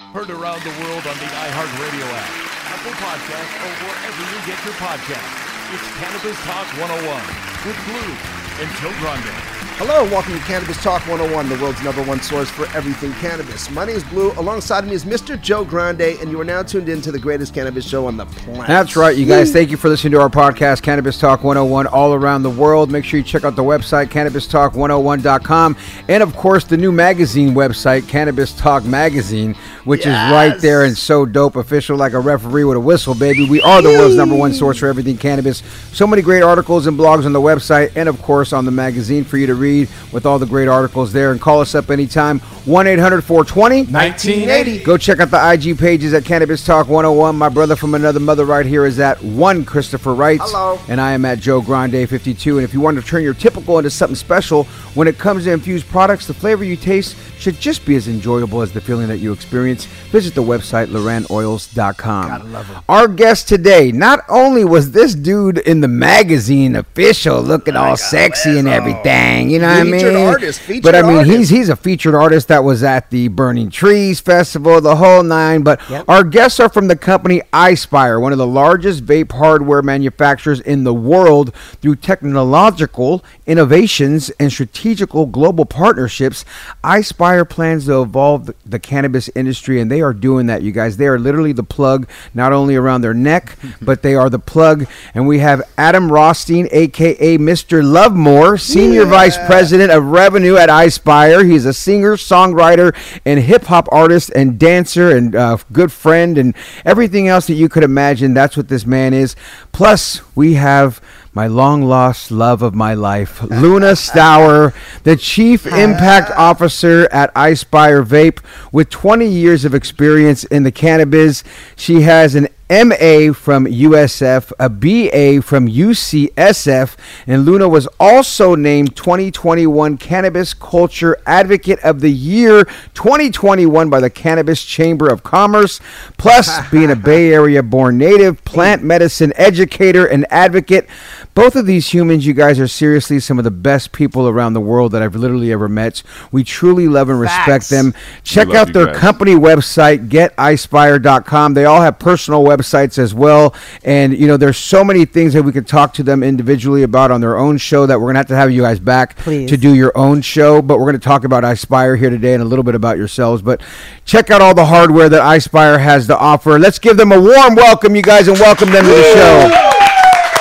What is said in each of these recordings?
Heard around the world on the iHeartRadio app, Apple Podcast, or wherever you get your podcasts. It's Cannabis Talk 101 with Blue and Joe Grande. Hello, and welcome to Cannabis Talk 101, the world's number one source for everything cannabis. My name is Blue. Alongside me is Mr. Joe Grande, and you are now tuned in to the greatest cannabis show on the planet. That's right, you guys. Thank you for listening to our podcast, Cannabis Talk 101, all around the world. Make sure you check out the website, cannabistalk101.com, and of course, the new magazine website, Cannabis Talk Magazine, which Yes. is right there and so dope, official like a referee with a whistle, baby. We are the world's number one source for everything cannabis. So many great articles and blogs on the website, and of course, on the magazine for you to read with all the great articles there. And call us up anytime, 1 800 420 1980. Go check out the IG pages at Cannabis Talk 101. My brother from another mother right here is at one Christopher Wright. Hello. And I am at Joe Grande 52. And if you want to turn your typical into something special, when it comes to infused products, the flavor you taste should just be as enjoyable as the feeling that you experience. Visit the website Loranoils.com. Gotta love 'em. Our guest today, not only was this dude in the magazine official looking all sexy and everything, you know what I mean? Featured artist, featured but I mean, artist. he's he's a featured artist that was at the Burning Trees Festival, the whole nine. But our guests are from the company iSpire, one of the largest vape hardware manufacturers in the world. Through technological innovations and strategical global partnerships, iSpire plans to evolve the, cannabis industry, and they are doing that, you guys. They are literally the plug, not only around their neck, but they are the plug. And we have Adam Rothstein, aka Mr. Lovemore, Senior Vice President of Revenue at iSpire. He's a singer, songwriter, and hip hop artist and dancer and uh, good friend and everything else that you could imagine. That's what this man is. Plus, we have my long lost love of my life, Luna Stower, the Chief Impact Officer at iSpire Vape, with 20 years of experience in the cannabis. She has an MA from USF, a BA from UCSF, and Luna was also named 2021 Cannabis Culture Advocate of the Year 2021 by the Cannabis Chamber of Commerce. Plus, being a Bay Area born native, plant medicine educator, and advocate. Both of these humans, you guys are seriously some of the best people around the world that I've literally ever met. We truly love and respect Facts. them. Check out their guys. company website, getispire.com. They all have personal websites as well. And, you know, there's so many things that we could talk to them individually about on their own show that we're going to have to have you guys back Please. to do your own show. But we're going to talk about iSpire here today and a little bit about yourselves. But check out all the hardware that iSpire has to offer. Let's give them a warm welcome, you guys, and welcome them to the show.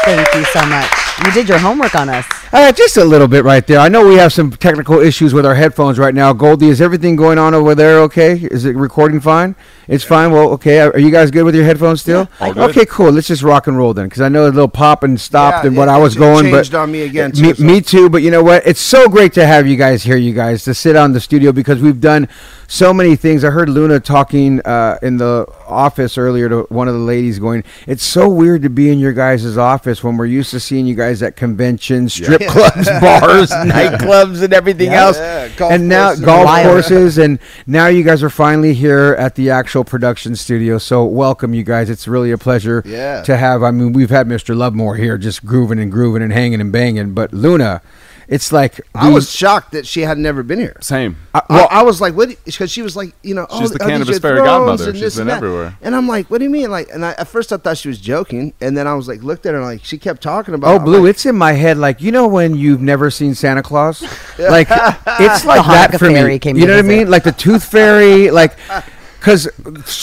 Thank you so much. You did your homework on us. Uh, just a little bit right there. I know we have some technical issues with our headphones right now. Goldie, is everything going on over there okay? Is it recording fine? It's fine. Well, okay. Are you guys good with your headphones still? good. Okay, cool. Let's just rock and roll then, because I know a little pop and stopped Yeah, and what it- I was going, changed but on me again, Me, too, so- me too. But you know what? It's so great to have you guys here, you guys, to sit on the studio because we've done so many things. I heard Luna talking uh, in the office earlier to one of the ladies, going, "It's so weird to be in your guys' office when we're used to seeing you guys at conventions, strip clubs, bars, nightclubs, and everything else, Yeah, and now courses. golf Wild. courses, and now you guys are finally here at the actual production studio. So welcome, you guys. It's really a pleasure Yeah. to have. I mean, we've had Mr. Lovemore here, just grooving and grooving and hanging and banging, but Luna. It's like I was shocked that she had never been here. Same. I- Well, well, I, was like, what? Because she was like, you know, She's oh, the oh, these cannabis are fairy godmother. and She's this been and that. everywhere. And I'm like, what do you mean? Like, and I, at first I thought she was joking, and then I was like, looked at her like she kept talking about. Oh, it. Blue, like, it's in my head. Like you know when you've never seen Santa Claus, like it's like The that Hanukkah for me. fairy came you to know what I mean? Like the Tooth Fairy, like because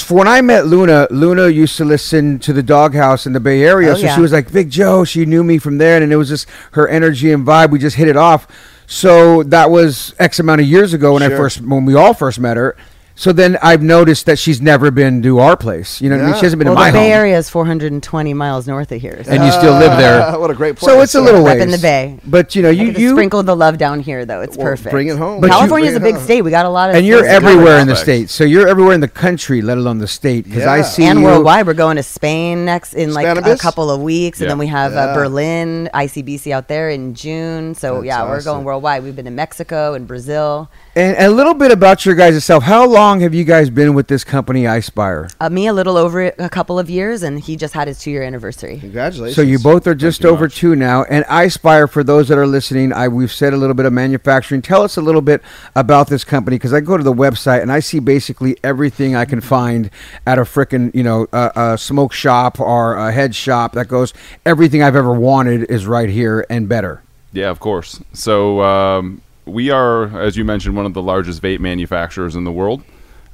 when I met Luna, Luna used to listen to the Doghouse in the Bay Area, Oh, so yeah. she was like Big Joe. She knew me from there, and it was just her energy and vibe. We just hit it off. So that was X amount of years ago when I first when we all first met her. So then I've noticed that she's never been to our place. You know what I mean? Yeah. She hasn't been well, to my the Bay home, Area is 420 miles north of here. So and you still live there. what a great place. So it's a little Up in the Bay. But you know, you you sprinkle the love down here, though. It's Well, perfect. bring it home. But you- California's a bring it big home. state. We got a lot of. and you're places to go. everywhere in the state. So you're everywhere in the country, let alone the state. Because I Yeah. see and you, worldwide. We're going to Spain next in like a couple of weeks, and then we have Yeah. uh, Berlin, ICBC out there in June. So yeah, we're awesome. going worldwide. We've been to Mexico and Brazil. And, and a little bit about your guys' self. How long have you guys been with this company, iSpire? Uh, me a little over a couple of years, and he just had his two year anniversary. Congratulations. So you both are just over much. two now. And iSpire, for those that are listening, I we've said a little bit of manufacturing. Tell us a little bit about this company because I go to the website and I see basically everything I can find at a frickin' you know a, a smoke shop or a head shop that goes. Everything I've ever wanted is right here and better. Yeah, of course. So um, we are, as you mentioned, one of the largest vape manufacturers in the world.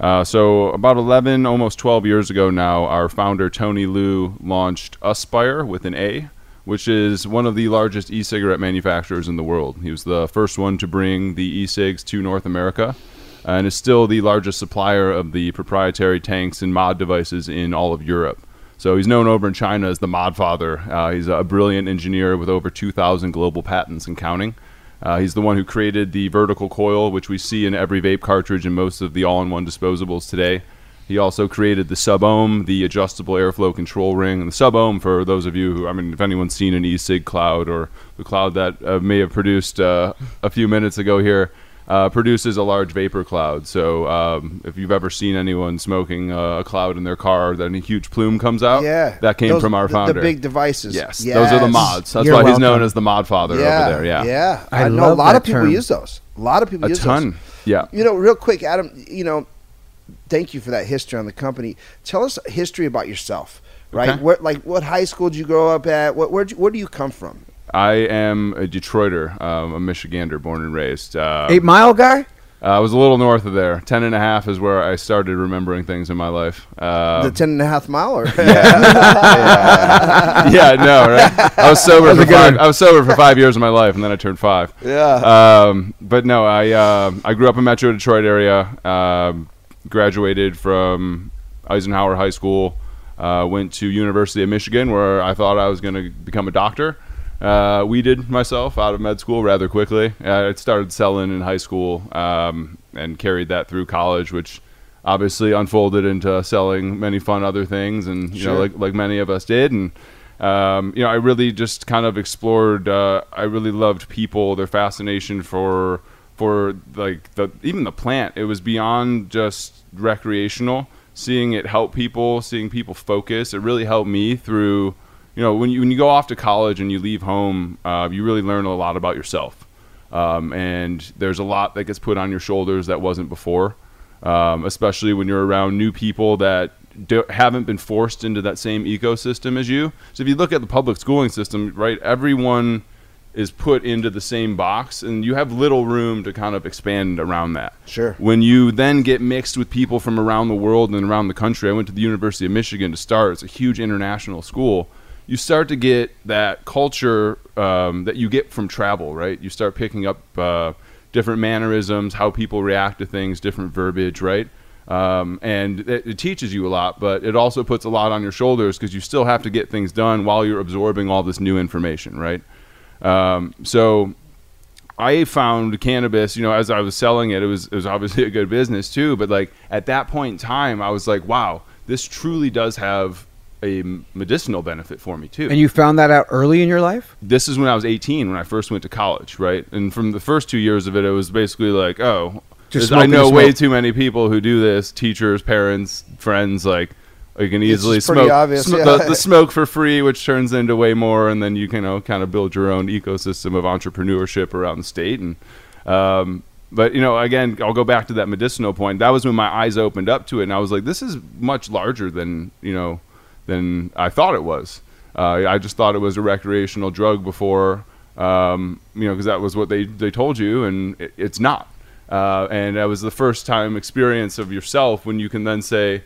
Uh, so about 11, almost 12 years ago now, our founder Tony Liu launched Aspire with an A, which is one of the largest e-cigarette manufacturers in the world. He was the first one to bring the e-cigs to North America, and is still the largest supplier of the proprietary tanks and mod devices in all of Europe. So he's known over in China as the Mod Father. Uh, he's a brilliant engineer with over 2,000 global patents and counting. Uh, he's the one who created the vertical coil, which we see in every vape cartridge and most of the all-in-one disposables today. He also created the sub-ohm, the adjustable airflow control ring, and the sub-ohm. For those of you who, I mean, if anyone's seen an e-cig cloud or the cloud that uh, may have produced uh, a few minutes ago here, uh, produces a large vapor cloud. So um, if you've ever seen anyone smoking uh, a cloud in their car, then a huge plume comes out. Yeah, that came Those- from our the- founder. The big devices. Yes, those are the mods. That's You're why he's known as the mod father Yeah, over there. Yeah, yeah. I I, know a lot of people term. use those. A lot of people a use ton. those. Yeah. You know, real quick, Adam. You know, thank you for that history on the company. Tell us a history about yourself. Right? Okay. Where, like, what high school did you grow up at? What, where, where do you come from? I am a Detroiter, um, a Michigander, born and raised. Uh, Eight Mile guy. I was a little north of there. Ten and a half is where I started remembering things in my life. Uh, the ten and a half mile, or yeah, no, right? I was sober for five. I was sober for five years of my life, and then I turned five. yeah. Um, but no, I um I grew up in Metro Detroit area. Um, graduated from Eisenhower High School. Uh, went to University of Michigan, where I thought I was going to become a doctor. Uh, weeded myself out of med school rather quickly. Uh, I started selling in high school um, and carried that through college, which obviously unfolded into selling many fun other things, and you know, like like many of us did, and um, you know, I really just kind of explored. Uh, I really loved people, their fascination for for like the even the plant. It was beyond just recreational. Seeing it help people, seeing people focus, it really helped me through. You know, when you when you go off to college and you leave home, uh, you really learn a lot about yourself, um, and there's a lot that gets put on your shoulders that wasn't before um, especially when you're around new people that do, haven't been forced into that same ecosystem as you. So if you look at the public schooling system, right, everyone is put into the same box, and you have little room to kind of expand around that. Sure. When you then get mixed with people from around the world and around the country, I went to the University of Michigan to start. It's a huge international school. You start to get that culture um, that you get from travel, right? You start picking up uh, different mannerisms, how people react to things, different verbiage, right? Um, and it, it teaches you a lot, but it also puts a lot on your shoulders because you still have to get things done while you're absorbing all this new information, right? Um, so I found cannabis, you know, as I was selling it, it was it was obviously a good business too. But like at that point in time, I was like, wow, this truly does have a medicinal benefit for me too. And you found that out early in your life? This is when I was 18 when I first went to college, right? And from the first two years of it, it was basically like, oh, I know way too many people who do this, teachers, parents, friends, like. You can easily smoke obvious, sm- yeah. the, the smoke for free, which turns into way more, and then you can you know, kind of build your own ecosystem of entrepreneurship around the state. And um, but you know, again, I'll go back to that medicinal point. That was when my eyes opened up to it, and I was like, this is much larger than you know than I thought it was. Uh, I just thought it was a recreational drug before, um, you know, because that was what they, they told you, and it, it's not. Uh, and that was the first time experience of yourself when you can then say,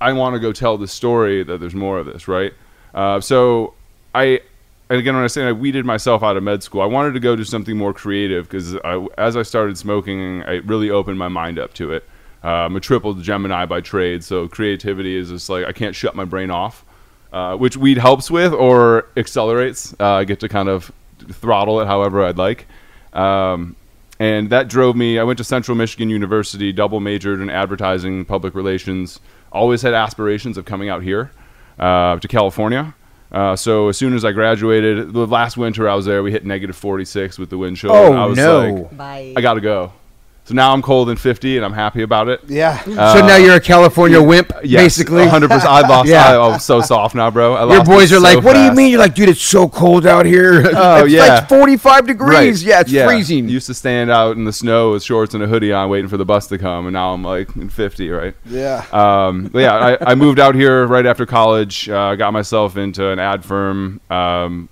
I want to go tell the story that there's more of this, right? Uh, so I, and again, when I say I weeded myself out of med school, I wanted to go do something more creative because as I started smoking, it really opened my mind up to it. Uh, I'm a triple Gemini by trade, so creativity is just like I can't shut my brain off, uh, which weed helps with or accelerates. Uh, I get to kind of throttle it however I'd like. Um, and that drove me. I went to Central Michigan University, double majored in advertising, public relations. Always had aspirations of coming out here uh, to California. Uh, so as soon as I graduated, the last winter I was there, we hit negative 46 with the wind chill. Oh, I was no. like, Bye. I got to go. So now I'm cold and 50, and I'm happy about it. Yeah. so now you're a California wimp, Yes, basically. 100%. I lost. Yeah. I, I'm so soft now, bro. I Your lost boys are so like, "What do you mean?" You're like, "Dude, it's so cold out here. Oh, it's yeah. like 45 degrees. Yeah, it's freezing." Used to stand out in the snow with shorts and a hoodie on, waiting for the bus to come, and now I'm like in 50, right? Yeah. Um, but yeah, I, I moved out here right after college. Uh, got myself into an ad firm. Um,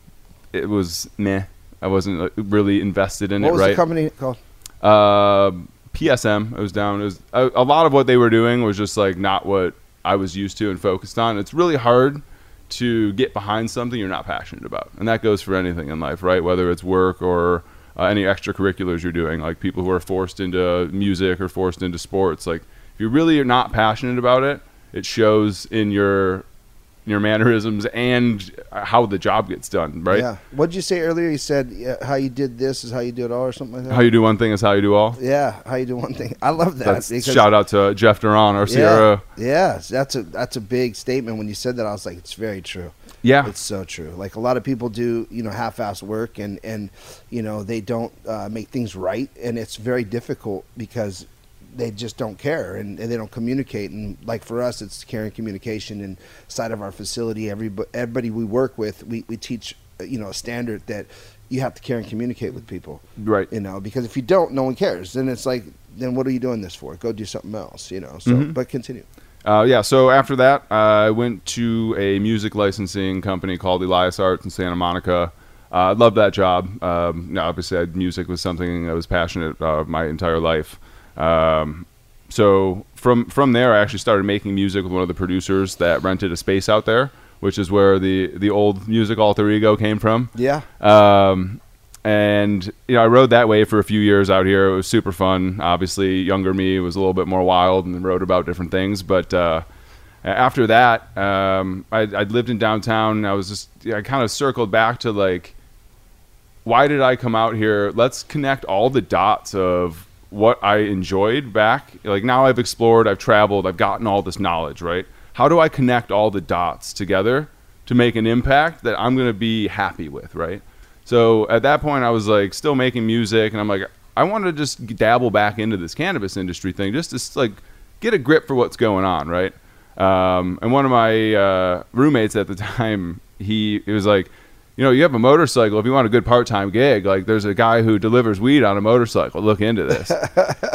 it was meh. I wasn't uh, really invested in it. what it, was right? the company called? Uh, PSM. It was down. It was a, a lot of what they were doing was just like not what I was used to and focused on. It's really hard to get behind something you're not passionate about, and that goes for anything in life, right? Whether it's work or uh, any extracurriculars you're doing, like people who are forced into music or forced into sports. Like if you really are not passionate about it, it shows in your your mannerisms and how the job gets done, right? Yeah. What did you say earlier? You said yeah, how you did this is how you do it all, or something like that. How you do one thing is how you do all. yeah, how you do one thing. I love that. Shout out to Jeff Duran, Yeah, Sierra. yeah, that's a that's a big statement. When you said that, I was like, it's very true. Yeah. It's so true. Like a lot of people do, you know, half-ass work, and and you know they don't uh, make things right, and it's very difficult because they just don't care and, and they don't communicate. And like for us, it's caring communication inside of our facility. Everybody, everybody we work with, we, we teach, uh, you know, a standard that you have to care and communicate with people. Right. You know, because if you don't, no one cares. Then it's like, then what are you doing this for? Go do something else. You know. So, Mm-hmm. but continue. Uh, yeah, so after that, I went to a music licensing company called Elias Arts in Santa Monica. Uh, I loved that job. Um, obviously, music was something I was passionate uh, my entire life. Um, so from from there, I actually started making music with one of the producers that rented a space out there, which is where the the old music alter ego came from. Yeah. Um, and you know, I rode that way for a few years out here. It was super fun. Obviously, younger me was a little bit more wild and wrote about different things. But uh, after that, um, I, I'd lived in downtown. And I was just I kind of circled back to like, why did I come out here? Let's connect all the dots of what I enjoyed back. Like now, I've explored, I've traveled, I've gotten all this knowledge. Right? How do I connect all the dots together to make an impact that I'm going to be happy with? Right? So at that point, I was like still making music, and I'm like, I want to just dabble back into this cannabis industry thing, just to like get a grip for what's going on, right? Um, and one of my uh, roommates at the time, he, he was like, you know, you have a motorcycle. If you want a good part-time gig, like there's a guy who delivers weed on a motorcycle. Look into this.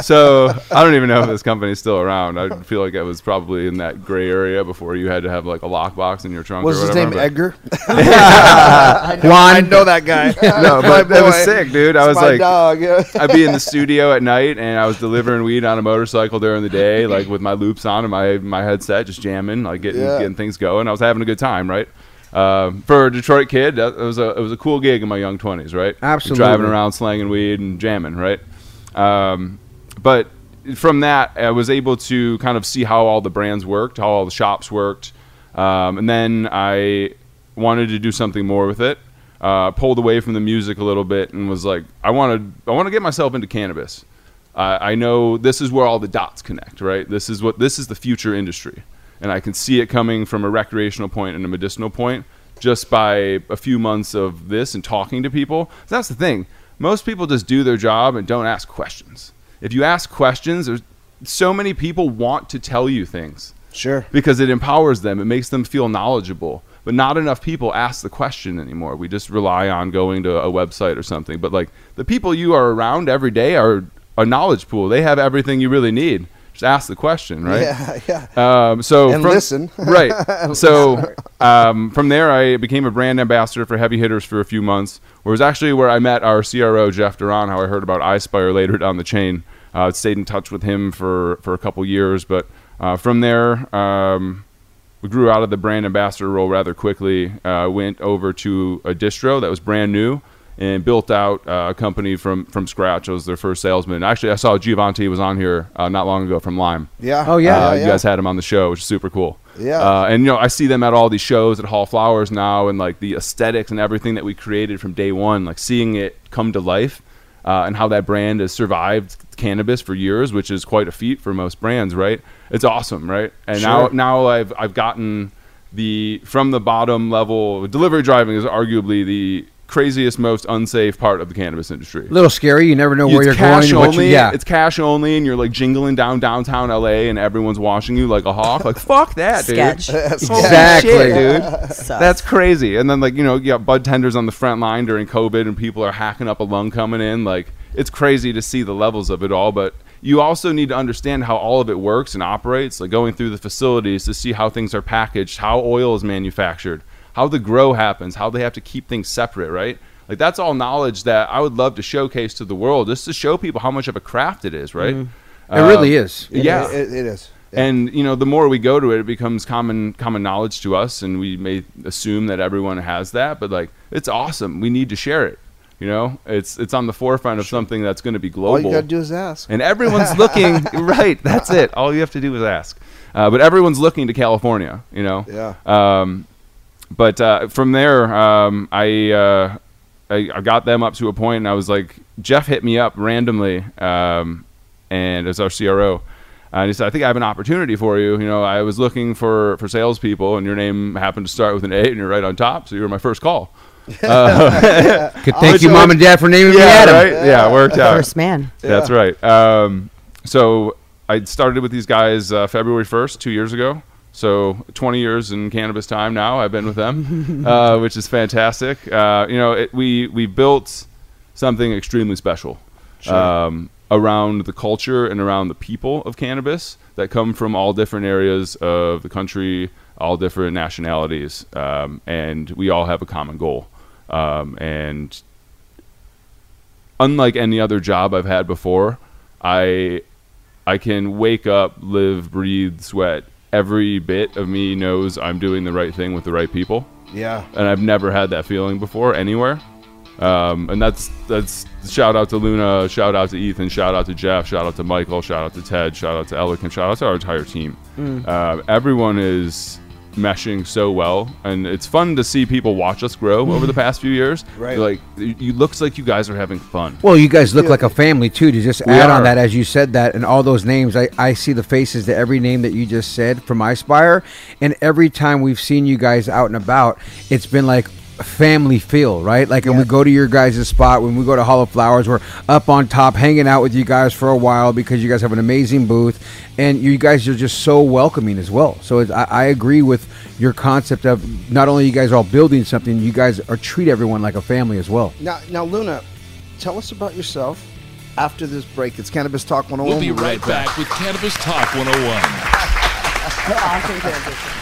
so I don't even know if this company's still around. I feel like it was probably in that gray area before you had to have like a lockbox in your trunk. Was or his name but- Edgar? Juan, I know that guy. No, but that was sick, dude. I It's was my like, dog. Yeah. I'd be in the studio at night and I was delivering weed on a motorcycle during the day, like with my loops on and my my headset, just jamming, like getting Yeah. getting things going. I was having a good time, right? Um, for a Detroit kid, that it was a it was a cool gig in my young twenties, right? Absolutely. driving around slanging weed and jamming, right? Um, but from that, I was able to kind of see how all the brands worked, how all the shops worked, um, and then I wanted to do something more with it. uh, pulled away from the music a little bit and was like, I want to I want to get myself into cannabis. Uh, I know this is where all the dots connect, right? This is what this is the future industry, and I can see it coming from a recreational point and a medicinal point just by a few months of this and talking to people. That's the thing. Most people just do their job and don't ask questions. If you ask questions, there's so many people want to tell you things Sure. because it empowers them. It makes them feel knowledgeable. But not enough people ask the question anymore. We just rely on going to a website or something. But like the people you are around every day are a knowledge pool. They have everything you really need. Just ask the question, right? Yeah, yeah. Um, so And from- listen. right? So um, from there, I became a brand ambassador for Heavy Hitters for a few months. Where it was actually where I met our CRO Jeff Duran. How I heard about iSpire later down the chain. Uh, stayed in touch with him for for a couple years, but uh, from there. Um, we grew out of the brand ambassador role rather quickly. Uh, went over to a distro that was brand new and built out uh, a company from from scratch. I was their first salesman. Actually, I saw Giovanni was on here uh, not long ago from Lime. Yeah. Oh, yeah. Uh, yeah. You guys had him on the show, which is super cool. Yeah. Uh, and you know, I see them at all these shows at Hall Flowers now, and like the aesthetics and everything that we created from day one, like seeing it come to life, uh, and how that brand has survived cannabis for years, which is quite a feat for most brands, right? It's awesome, right? And now, now I've I've gotten the from the bottom level. Delivery driving is arguably the craziest, most unsafe part of the cannabis industry A little scary. You never know where it's you're cash going. what only. you, yeah. It's cash only, and you're like jingling down downtown LA, and everyone's watching you like a hawk. Like fuck that, dude. Sketch. Holy Exactly. shit, dude. That's crazy. And then like you know, you got bud tenders on the front line during COVID, and people are hacking up a lung coming in. Like it's crazy to see the levels of it all, but. You also need to understand how all of it works and operates, like going through the facilities to see how things are packaged, how oil is manufactured, how the grow happens, how they have to keep things separate, right? Like that's all knowledge that I would love to showcase to the world, just to show people how much of a craft it is, right? it really is. It- yeah. It, it is. And you know, the more we go to it, it becomes common common knowledge to us, and we may assume that everyone has that. But like, it's awesome. We need to share it. You know, it's it's on the forefront of something that's going to be global. All you gotta do is ask. and everyone's looking right. That's it. All you have to do is ask. Uh, but everyone's looking to California. You know. Yeah. Um, but uh, from there, um, I, uh, I I got them up to a point, and I was like, Jeff hit me up randomly, um, and as our CRO, and he said, I think I have an opportunity for you. You know, I was looking for for salespeople, and your name happened to start with an A, and you're right on top, so you were my first call. Could thank you, mom and dad, for naming me Adam. right. Yeah, it worked out. First man. That's right. Um, so I started with these guys uh, February 1st, two years ago. So 20 years in cannabis time now. I've been with them, uh, which is fantastic. Uh, you know, it, we we built something extremely special um, around the culture and around the people of cannabis that come from all different areas of the country, all different nationalities, um, and we all have a common goal. Um, and unlike any other job I've had before, I I can wake up, live, breathe, sweat. Every bit of me knows I'm doing the right thing with the right people, Yeah. and I've never had that feeling before anywhere. Um, and that's that's shout out to Luna, shout out to Ethan, shout out to Jeff, shout out to Michael, shout out to Ted, shout out to Elikin, shout out to our entire team. Uh, everyone is meshing so well, and it's fun to see people watch us grow over the past few years. Right. Like, it, it looks like you guys are having fun. Well, you guys look like a family too. To just We add are. on that, as you said that, and all those names, I, I see the faces to every name that you just said from iSpire, and every time we've seen you guys out and about, it's been like a family feel, right? Like when we go to your guys' spot, when we go to Hall of Flowers, we're up on top, hanging out with you guys for a while because you guys have an amazing booth, and you guys are just so welcoming as well. So it's, I, I agree with your concept of not only you guys are all building something, you guys are treat everyone like a family as well. Now, now, Luna, tell us about yourself after this break. It's Cannabis Talk 101. We'll be right back with Cannabis Talk 101.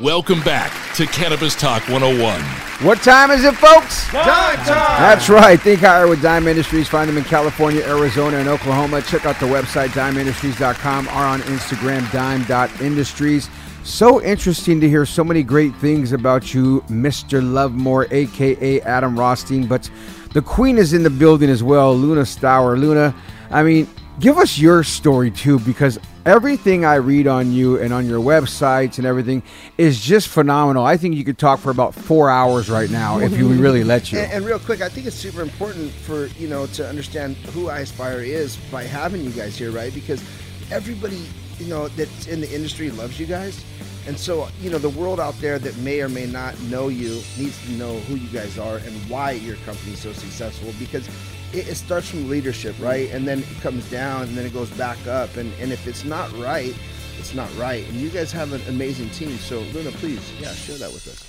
Welcome back to Cannabis Talk 101. What time is it, folks? Time time! That's right. Think higher with Dime Industries. Find them in California, Arizona, and Oklahoma. Check out the website, dimeindustries.com, or on Instagram, dime.industries. So interesting to hear so many great things about you, Mr. Lovemore, aka Adam Rothstein. But the queen is in the building as well, Luna Stower. Luna, I mean, give us your story too, because everything I read on you and on your websites and everything is just phenomenal. I think you could talk for about four hours right now if you really let you. And, and real quick, I think it's super important for you know to understand who iSpire is by having you guys here, right? Because everybody you know that's in the industry loves you guys. And so, you know, the world out there that may or may not know you needs to know who you guys are and why your company's so successful because it, it starts from leadership, right? And then it comes down and then it goes back up. And, and if it's not right, it's not right. And you guys have an amazing team. So, Luna, please, yeah, share that with us.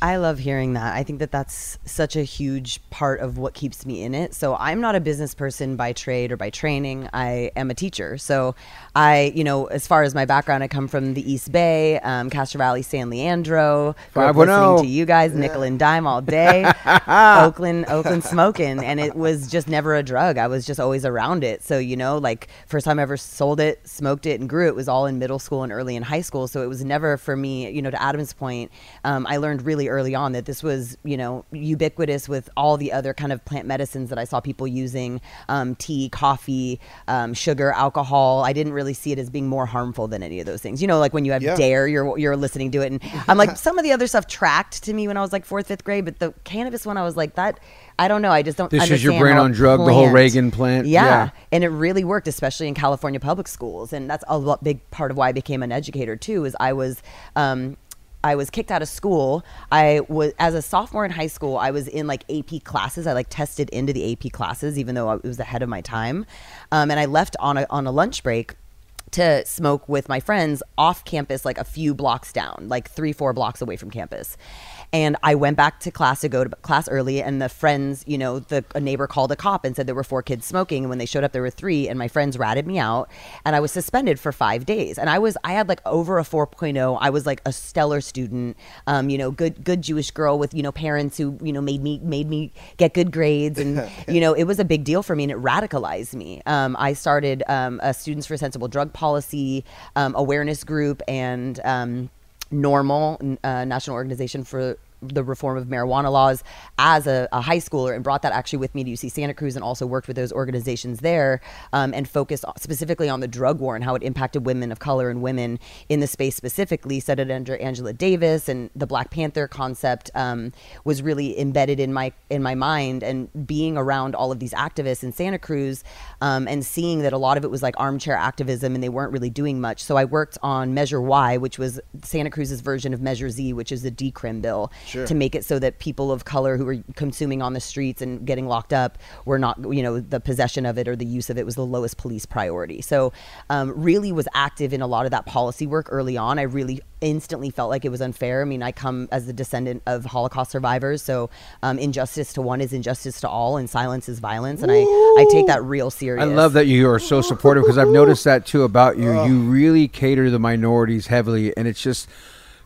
I love hearing that. I think that that's such a huge part of what keeps me in it. So I'm not a business person by trade or by training. I am a teacher. So I, you know, as far as my background, I come from the East Bay, um, Castro Valley, San Leandro. Grew up listening 510. to you guys, nickel and dime all day. Oakland, Oakland smoking, and it was just never a drug. I was just always around it. So you know, like first time I ever sold it, smoked it, and grew it was all in middle school and early in high school. So it was never for me. You know, to Adam's point, um, I learned really early on that this was you know ubiquitous with all the other kind of plant medicines that I saw people using, um, tea, coffee, um, sugar, alcohol. I didn't really see it as being more harmful than any of those things. You know, like when you have Yeah. Dare, you're you're listening to it, and I'm like some of the other stuff tracked to me when I was like fourth, fifth grade, but the cannabis one, I was like that. I don't know. I just don't. This is your brain on a drug, the whole Reagan plant. Yeah. Yeah. and it really worked, especially in California public schools, and that's a big part of why I became an educator too. Is I was. Um, I was kicked out of school. I was as a sophomore in high school. I was in like AP classes. I like tested into the AP classes, even though I- it was ahead of my time. Um, and I left on a on a lunch break to smoke with my friends off campus, like a few blocks down, like three, four blocks away from campus. And I went back to class to go to class early, and the friends, you know, the a neighbor called a cop and said there were four kids smoking. And when they showed up, there were three, and my friends ratted me out, and I was suspended for five days. And I was, I had like over a 4.0. I was like a stellar student, um, you know, good, good Jewish girl with you know parents who you know made me made me get good grades, and you know it was a big deal for me, and it radicalized me. Um, I started um, a Students for Sensible Drug Policy um, awareness group, and um, normal uh, national organization for the reform of marijuana laws as a, a high schooler and brought that actually with me to UC Santa Cruz and also worked with those organizations there um, and focused specifically on the drug war and how it impacted women of color and women in the space specifically. Set it under Angela Davis and the Black Panther concept um, was really embedded in my in my mind and being around all of these activists in Santa Cruz um, and seeing that a lot of it was like armchair activism and they weren't really doing much. So I worked on Measure Y, which was Santa Cruz's version of Measure Z, which is the decrim bill. Sure. to make it so that people of color who were consuming on the streets and getting locked up were not, you know, the possession of it or the use of it was the lowest police priority. So, um, really was active in a lot of that policy work early on. I really instantly felt like it was unfair. I mean, I come as a descendant of Holocaust survivors, so um, injustice to one is injustice to all, and silence is violence, and I, I take that real serious. I love that you are so supportive because I've noticed that too about you. You really cater to the minorities heavily, and it's just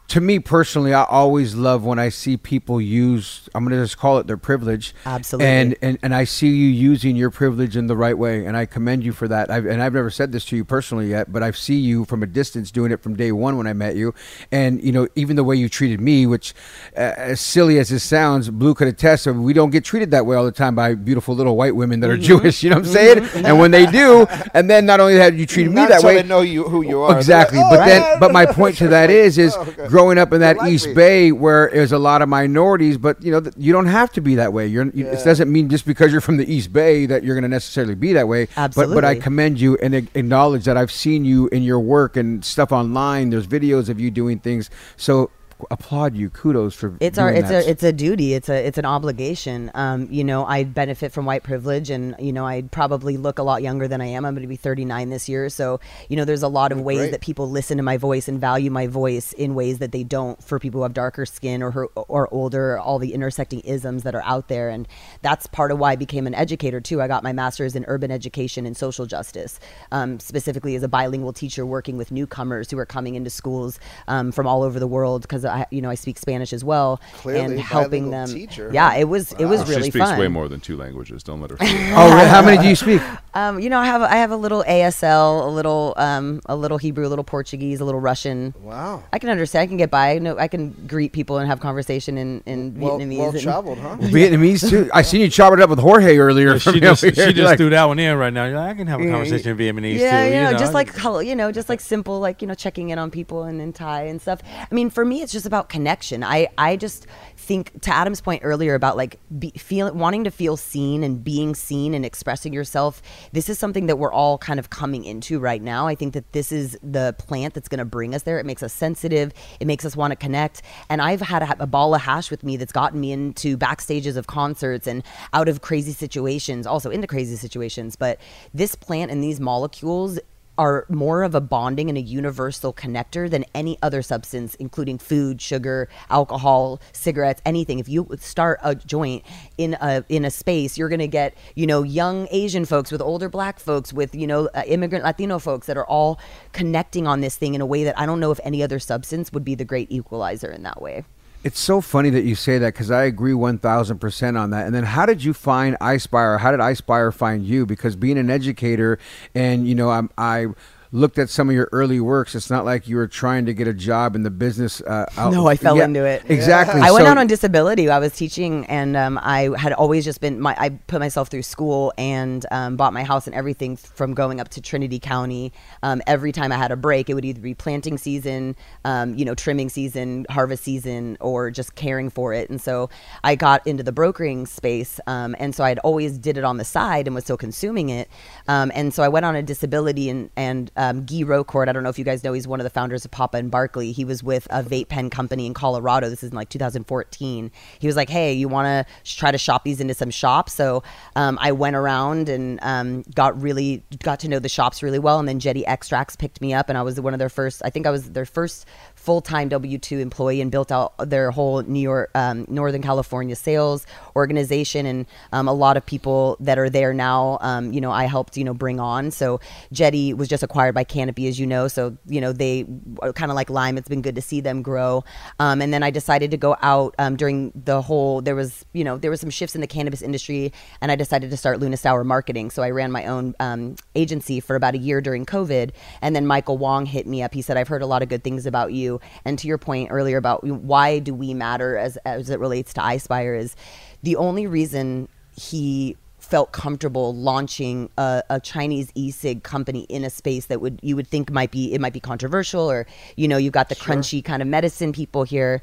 to me personally, I always love when I see people use. I'm going to just call it their privilege. Absolutely. And and and I see you using your privilege in the right way, and I commend you for that. I've, and I've never said this to you personally yet, but I see you from a distance doing it from day one when I met you, and you know even the way you treated me, which uh, as silly as this sounds, Blue could attest. We don't get treated that way all the time by beautiful little white women that are Jewish. You know what I'm saying? And when they do, and then not only have you treated me Not that way, they know you who you are. Exactly, like, but "Oh, then, but my point to that is, is Oh. Growing up in that like East me. Bay where there's a lot of minorities, but you know, you don't have to be that way. You're, you, it doesn't mean just because you're from the East Bay that you're going to necessarily be that way. But, but I commend you and acknowledge that I've seen you in your work and stuff online. There's videos of you doing things. So applaud you. Kudos for it's our it's that. a it's a duty it's a it's an obligation um you know i benefit from white privilege and you know i probably look a lot younger than i am i'm going to be 39 this year so you know there's a lot of ways great. that people listen to my voice and value my voice in ways that they don't for people who have darker skin or her, or older all the intersecting isms that are out there and that's part of why i became an educator too i got my master's in urban education and social justice um, specifically as a bilingual teacher working with newcomers who are coming into schools um, from all over the world because i you know i speak spanish as well Clearly, and helping them teacher, yeah it was it was Oh, really she speaks fun way more than two languages. Don't let her. oh, how many do you speak? Um, you know i have i have a little asl a little um, a little hebrew a little portuguese a little russian Wow. i can understand i can get by no i can greet people and have conversation in in Well, vietnamese well and- traveled, huh? Vietnamese too. I seen you chop it up with Jorge earlier. from she just, she just Like- threw that one in right now. You're like, I can have a conversation in Vietnamese yeah, too. you know, you know, just like you know, just like simple, like you know, checking in on people and in Thai and stuff. I mean, for me, it's just about connection. I I just think to Adam's point earlier about like be, wanting to feel seen and being seen and expressing yourself. This is something that we're all kind of coming into right now. I think that this is the plant that's going to bring us there. It makes us sensitive. It makes us want to connect. And I've had a, a ball of hash with me that's gotten me into backstages of concerts and out of crazy situations, also into crazy situations. But this plant and these molecules are more of a bonding and a universal connector than any other substance, including food, sugar, alcohol, cigarettes, anything. If you start a joint in a in a space, you're gonna get you know young Asian folks with older Black folks with you know uh, immigrant Latino folks that are all connecting on this thing in a way that I don't know if any other substance would be the great equalizer in that way. It's so funny that you say that because I agree 1000% on that. And then how did you find iSpire? How did iSpire find you? Because being an educator and, you know, I'm, I looked at some of your early works. It's not like you were trying to get a job in the business. Uh, out- No, I fell Yeah, into it. Exactly. I went So- out on disability. I was teaching, and um, I had always just been. My, I put myself through school and um, bought my house and everything from going up to Trinity County. Um, every time I had a break, it would either be planting season, um, you know, trimming season, harvest season, or just caring for it. And so I got into the brokering space, um, and so I'd always did it on the side and was still consuming it. Um, and so I went on a disability, and and um, Guy Rocourt, I don't know if you guys know, he's one of the founders of Papa and Barkley. He was with a vape pen company in Colorado. This is in like 2014. He was like, "Hey, you want to try to shop these into some shops?" So um, I went around and um, got really got to know the shops really well. And then Jetty Extracts picked me up, and I was one of their first. I think I was their first full time W two employee, and built out their whole New York, um, Northern California sales organization, and um, a lot of people that are there now. Um, you know, I helped you know bring on. So Jetty was just acquired by Canopy, as you know. So you know they are kind of like Lime. It's been good to see them grow. Um, and then I decided to go out um, during the whole. There was you know there was some shifts in the cannabis industry, and I decided to start Luna Sour Marketing. So I ran my own um, agency for about a year during COVID, and then Michael Wong hit me up. He said, "I've heard a lot of good things about you." And to your point earlier about why do we matter as as it relates to iSpire is the only reason he felt comfortable launching a, a Chinese e-cig company in a space that would you would think might be it might be controversial or you know you've got the crunchy kind of medicine people here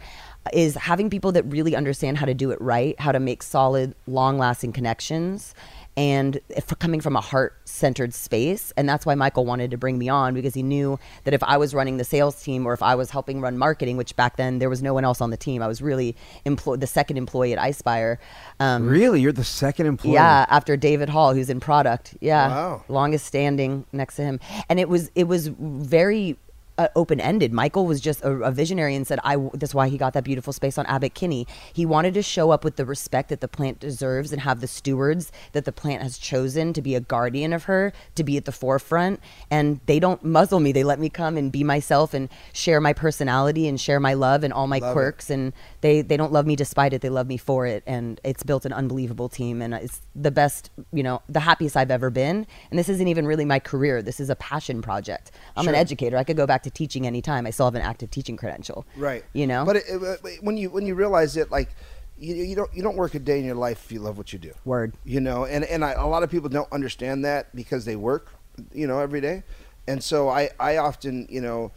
is having people that really understand how to do it right how to make solid long lasting connections and coming from a heart centered space. And that's why Michael wanted to bring me on because he knew that if I was running the sales team or if I was helping run marketing, which back then there was no one else on the team, I was really employ- the second employee at iSpire. Um, Really, you're the second employee. yeah, after David Hall, who's in product. Yeah, Wow. longest standing next to him, and it was it was very. Uh, open ended. Michael was just a, a visionary and said, "I." That's why he got that beautiful space on Abbott Kinney. He wanted to show up with the respect that the plant deserves and have the stewards that the plant has chosen to be a guardian of her, to be at the forefront. And they don't muzzle me. They let me come and be myself and share my personality and share my love and all my Love it. quirks and they they don't love me despite it they love me for it and it's built an unbelievable team and it's the best you know the happiest i've ever been and this isn't even really my career this is a passion project i'm an educator i could go back to teaching anytime i still have an active teaching credential Right. you know But it, it, uh, when you when you realize it, like you, you don't you don't work a day in your life if you love what you do. Word. You know, and and I, a lot of people don't understand that because they work, you know, every day, and so I I often you know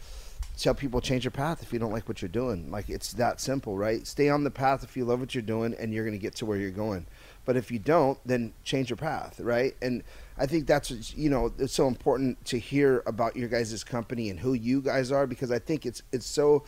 tell people change your path if you don't like what you're doing. Like it's that simple, right? Stay on the path if you love what you're doing, and you're going to get to where you're going. But if you don't, then change your path, right? And I think that's you know it's so important to hear about your guys' company and who you guys are because I think it's it's so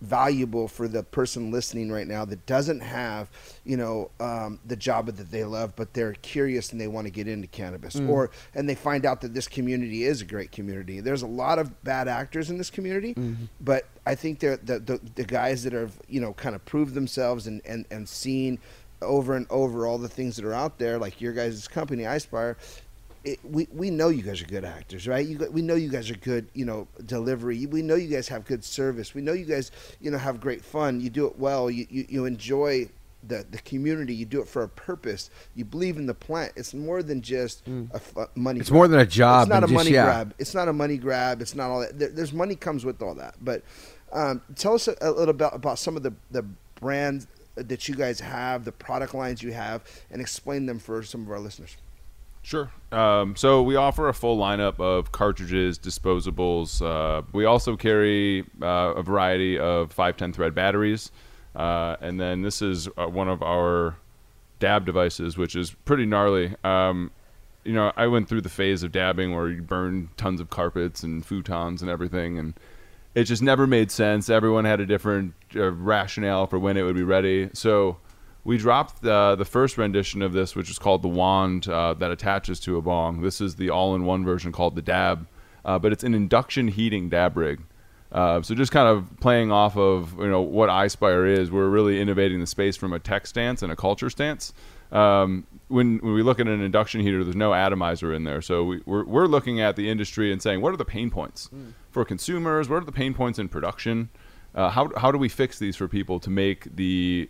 valuable for the person listening right now that doesn't have you know um, the job that they love but they're curious and they want to get into cannabis Mm. or and they find out that this community is a great community there's a lot of bad actors in this community Mm-hmm. but i think they're the, the, the guys that have you know kind of proved themselves and, and, and seen over and over all the things that are out there like your guys' company ispire it, we, we know you guys are good actors, right? You, we know you guys are good, you know, delivery. We know you guys have good service. We know you guys, you know, have great fun. You do it well. You, you, you enjoy the, the community. You do it for a purpose. You believe in the plant. It's more than just a f- a money. It's grab. more than a job It's not a just- money yeah. grab. It's not a money grab. It's not all that. There, there's money comes with all that. But um, tell us a, a little about about some of the the brands that you guys have, the product lines you have, and explain them for some of our listeners. Sure. Um, so we offer a full lineup of cartridges, disposables. Uh, we also carry uh, a variety of 510 thread batteries. Uh, and then this is uh, one of our dab devices, which is pretty gnarly. Um, you know, I went through the phase of dabbing where you burn tons of carpets and futons and everything, and it just never made sense. Everyone had a different uh, rationale for when it would be ready. So we dropped the, the first rendition of this, which is called the wand uh, that attaches to a bong. This is the all-in-one version called the dab, uh, but it's an induction heating dab rig. Uh, so just kind of playing off of you know what iSpire is, we're really innovating the space from a tech stance and a culture stance. Um, when, when we look at an induction heater, there's no atomizer in there. So we, we're, we're looking at the industry and saying, what are the pain points for consumers? What are the pain points in production? Uh, how, how do we fix these for people to make the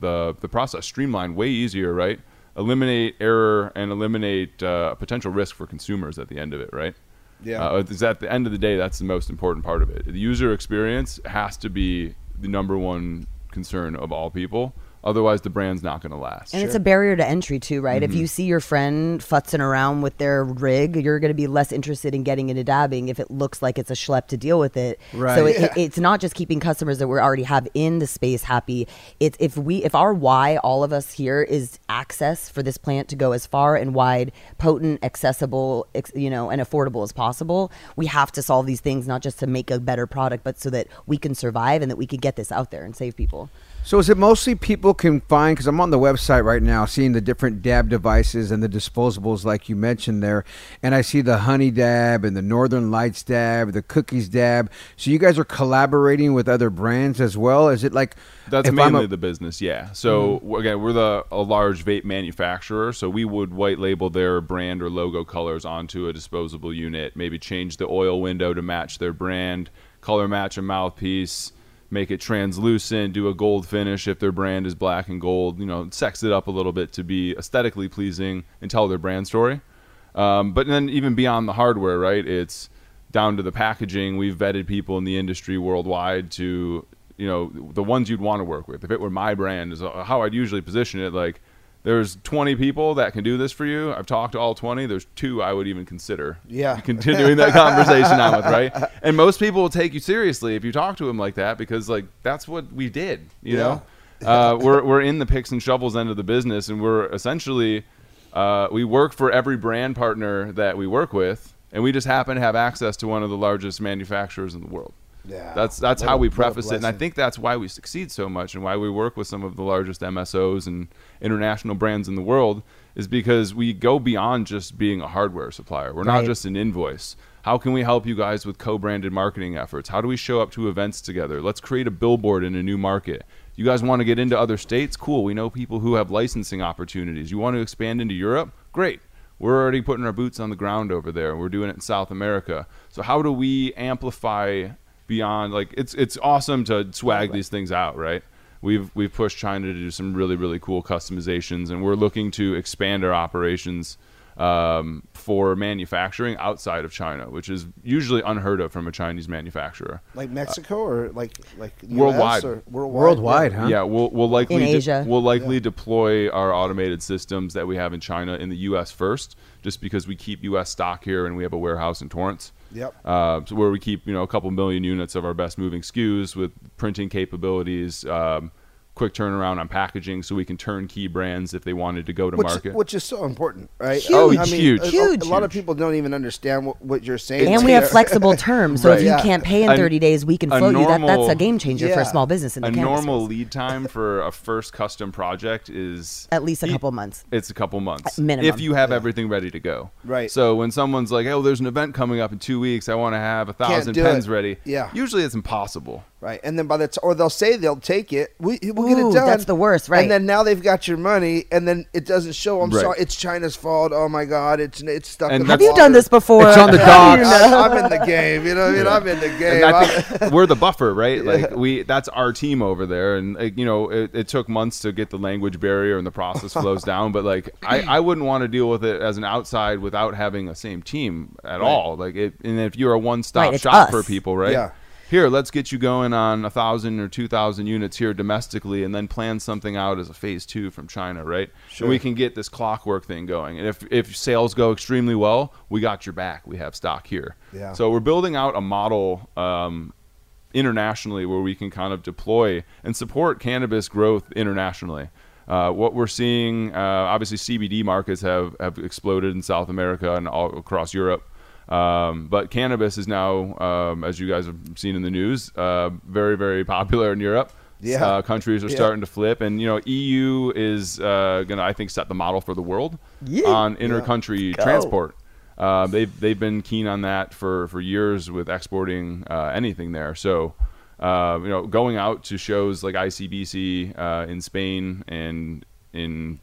the the process streamlined way easier, right? Eliminate error and eliminate uh, potential risk for consumers at the end of it, right? Yeah. Uh, is at the end of the day, that's the most important part of it. The user experience has to be the number one concern of all people. Otherwise, the brand's not going to last. And it's a barrier to entry too, right? Mm-hmm. If you see your friend futzing around with their rig, you're going to be less interested in getting into dabbing if it looks like it's a schlep to deal with it. Right. So it, Yeah. it's not just keeping customers that we already have in the space happy. It's if we if our why, all of us here, is access for this plant to go as far and wide, potent, accessible, ex, you know, and affordable as possible. We have to solve these things not just to make a better product, but so that we can survive and that we can get this out there and save people. So is it mostly people can find? Because I'm on the website right now, seeing the different dab devices and the disposables, like you mentioned there, and I see the honey dab and the Northern Lights dab, the cookies dab. So you guys are collaborating with other brands as well. Is it like That's mainly a- the business, yeah. So mm-hmm. w- again, we're the a large vape manufacturer, so we would white label their brand or logo colors onto a disposable unit. Maybe change the oil window to match their brand, color match a mouthpiece, make it translucent, do a gold finish if their brand is black and gold. You know, sex it up a little bit to be aesthetically pleasing and tell their brand story. Um, but then even beyond the hardware, right? It's down to the packaging. We've vetted people in the industry worldwide to, you know, the ones you'd want to work with. If it were my brand, is how I'd usually position it. Like, there's 20 people that can do this for you. I've talked to all 20. There's two I would even consider. Yeah. Continuing that conversation on with, right? And most people will take you seriously if you talk to them like that because, like, that's what we did, you know? Uh, we're, we're in the picks and shovels end of the business and we're essentially Uh, we work for every brand partner that we work with, and we just happen to have access to one of the largest manufacturers in the world. Yeah. That's that's What how a- we preface it, and I think that's why we succeed so much, and why we work with some of the largest MSOs and international brands in the world, is because we go beyond just being a hardware supplier. We're not just an invoice. How can we help you guys with co-branded marketing efforts? How do we show up to events together? Let's create a billboard in a new market. You guys want to get into other states? Cool. We know people who have licensing opportunities. You want to expand into Europe? Great. We're already putting our boots on the ground over there. We're doing it in South America. So how do we amplify beyond like it's it's awesome to swag these things out, right? We've we've pushed China to do some really really cool customizations and we're looking to expand our operations um, for manufacturing outside of China, which is usually unheard of from a Chinese manufacturer. Like Mexico or like like US Worldwide. or worldwide. Worldwide, Yeah. huh? Yeah, we'll we'll likely In de- we'll likely deploy our automated systems that we have in China in the U.S. first, just because we keep U.S. stock here and we have a warehouse in Torrance. Yep. Uh, so where we keep you know a couple million units of our best moving SKUs with printing capabilities, um, quick turnaround on packaging, so we can turn key brands if they wanted to go to which, market. which is so important, right? Huge. Oh, I mean, huge. A, Huge. A, lot of people don't even understand what, what you're saying. and we have flexible terms, so Right. if you Yeah. can't pay in A- 30 days, we can float flow you. That, that's a game changer for a small business in the a normal space. lead time for a first custom project is At least a couple months. It's a couple months minimum. if you have everything ready to go. Right. So when someone's like, "Oh, there's an event coming up in two weeks. I want to have a thousand pens it. ready." Yeah. Usually it's impossible. Right, and then by the t- or they'll say they'll take it. We we'll get Ooh, it done. that's the worst, right. And then now they've got your money, and then it doesn't show. I'm Right. sorry, it's China's fault. Oh my God, it's it's stuck. And in the Have Have you done water. this before? It's on the How do docks. know? I, I'm in the game. You know what I mean? I'm in the game. And I I'm- think we're the buffer, right? Like we, that's our team over there, and like, you know, it, it took months to get the language barrier and the process flows down. But like, I, I wouldn't want to deal with it as an outside without having a same team at all. Like, it, and if you're a one-stop Right, it's shop us. for people, right? Yeah. Here, let's get you going on a thousand or two thousand units here domestically, and then plan something out as a phase two from China, right? Sure. And we can get this clockwork thing going. And if if sales go extremely well, we got your back. We have stock here. Yeah. So we're building out a model um, internationally where we can kind of deploy and support cannabis growth internationally. Uh, what we're seeing, uh, obviously, CBD markets have, have exploded in South America and all across Europe. Um, but cannabis is now, um, as you guys have seen in the news, uh, very, very popular in Europe. Yeah. Uh, countries are Yeah. starting to flip, and you know, EU is uh, going to, I think, set the model for the world on inter-country transport. Uh, they've they've been keen on that for, for years with exporting uh, anything there. So, uh, you know, going out to shows like ICBC uh, in Spain and in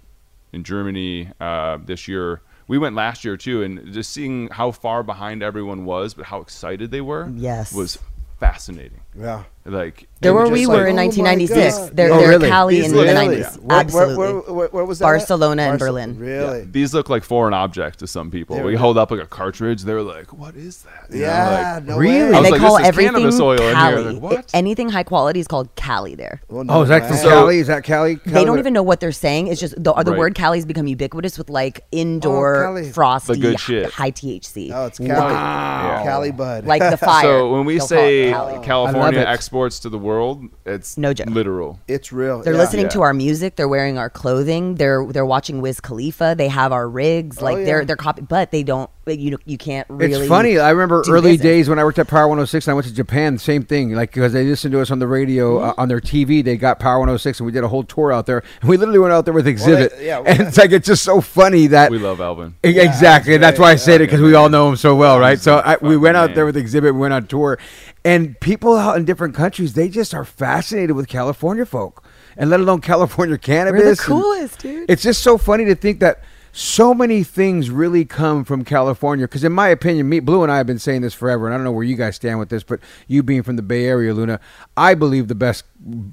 in Germany uh, this year. We went last year too, and just seeing how far behind everyone was, but how excited they were, Yes. was fascinating. yeah. Like They're it where we just were like- in oh 1996. God. They're, Oh, they're really? Cali These in look- the really? 90s. Where- where- Absolutely. Where, where, where was that? at? Barcelona and Barce- Berlin. Really? These look like foreign objects to some people. They we were- hold up like a cartridge. They're like, "What is that?" You Yeah. like- no Really? and they like, call everything cannabis oil in here. Cali. Like, what? It- anything high quality is called Cali there. Well, Oh, is that from way. So- Cali? Is that Cali? They don't even know what they're saying. It's just the, the Right. word Cali's become ubiquitous with like indoor oh, Cali. frosty, The good shit. high THC. Oh, it's Cali. Yeah. Cali Bud. like the fire. So when we say it Cali. California it. exports to the world, it's No joke. literal. it's real. They're yeah. listening Yeah. to our music. They're wearing our clothing. They're they're watching Wiz Khalifa. They have our rigs. Like Oh, yeah. they're they're copy, but they don't. You you can't really. It's funny. I remember early business. days when I worked at Power 106 and I went to Japan. Same thing, like because they listened to us on the radio uh, Mm-hmm. on their TV. They got Power 106 and we did a whole tour out there. And we literally went out there with Xzibit. yeah, and it's like it's just so funny that We love Alvin. Exactly. That's why I say it because we all know him so well, right? So a I, we went out fucking there with Xzibit. We went on tour, and people out in different countries they just are fascinated with California folk, and let alone California cannabis. We're the and coolest, dude. It's just so funny to think that so many things really come from California. Because in my opinion, me, Blue, and I have been saying this forever, and I don't know where you guys stand with this, but you being from the Bay Area, Luna, I believe the best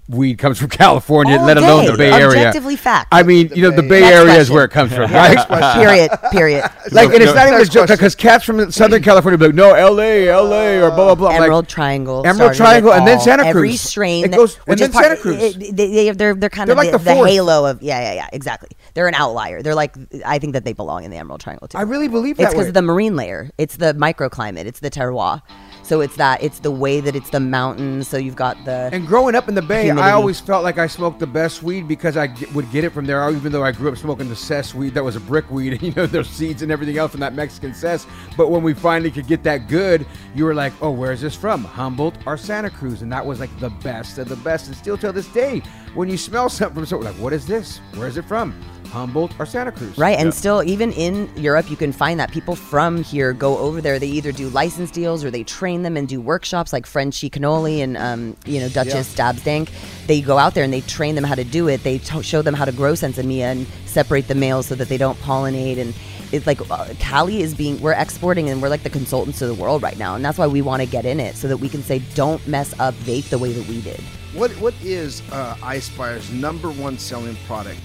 weed comes from California, All let alone day. the Bay Area. Objectively fact. I mean, you know, the Bay Next Area is where it comes from, right? period. Period. Like, and it's No, not even a joke because cats from Southern California be like, no, L.A., L.A., or blah blah blah. I'm like, Emerald Triangle. Emerald Triangle, and then all. Santa Every Cruz. strain. It that- goes- which and then part- Santa Cruz. it- they, they, they're they're kind They're of like the, the the halo of yeah yeah yeah exactly. They're an outlier. They're like I think that they belong in the Emerald Triangle too. I really believe It's because of the marine layer. It's the microclimate. It's the terroir. So it's that it's the way that it's the mountains. So you've got the And growing up in the Bay, Humidity. I always felt like I smoked the best weed because I g- would get it from there. Even though I grew up smoking the cess weed, that was a brick weed, And you know, there's seeds and everything else in that Mexican cess. But when we finally could get that good, you were like, "Oh, where is this from? Humboldt or Santa Cruz?" And that was like the best of the best. And still till this day, when you smell something from somewhere, like, "What is this? Where is it from? Humboldt or Santa Cruz?" Right, and still, even in Europe, you can find that people from here go over there. They either do license deals or they train them and do workshops, like Frenchy Cannoli and um, you know Duchess Stabs Dank. They go out there and they train them how to do it. They t- show them how to grow sinsemilla and separate the males so that they don't pollinate. And it's like uh, Cali is being we're exporting and we're like the consultants to the world right now, and that's why we want to get in it so that we can say don't mess up vape the way that we did. What what is uh, iSpire's number one selling product?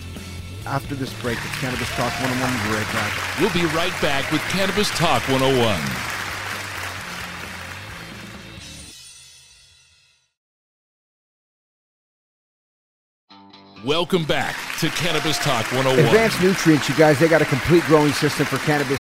After this break, it's Cannabis Talk 101. We'll be right back. We'll be right back with Cannabis Talk 101. Welcome back to Cannabis Talk 101. Advanced Nutrients, you guys, they got a complete growing system for cannabis.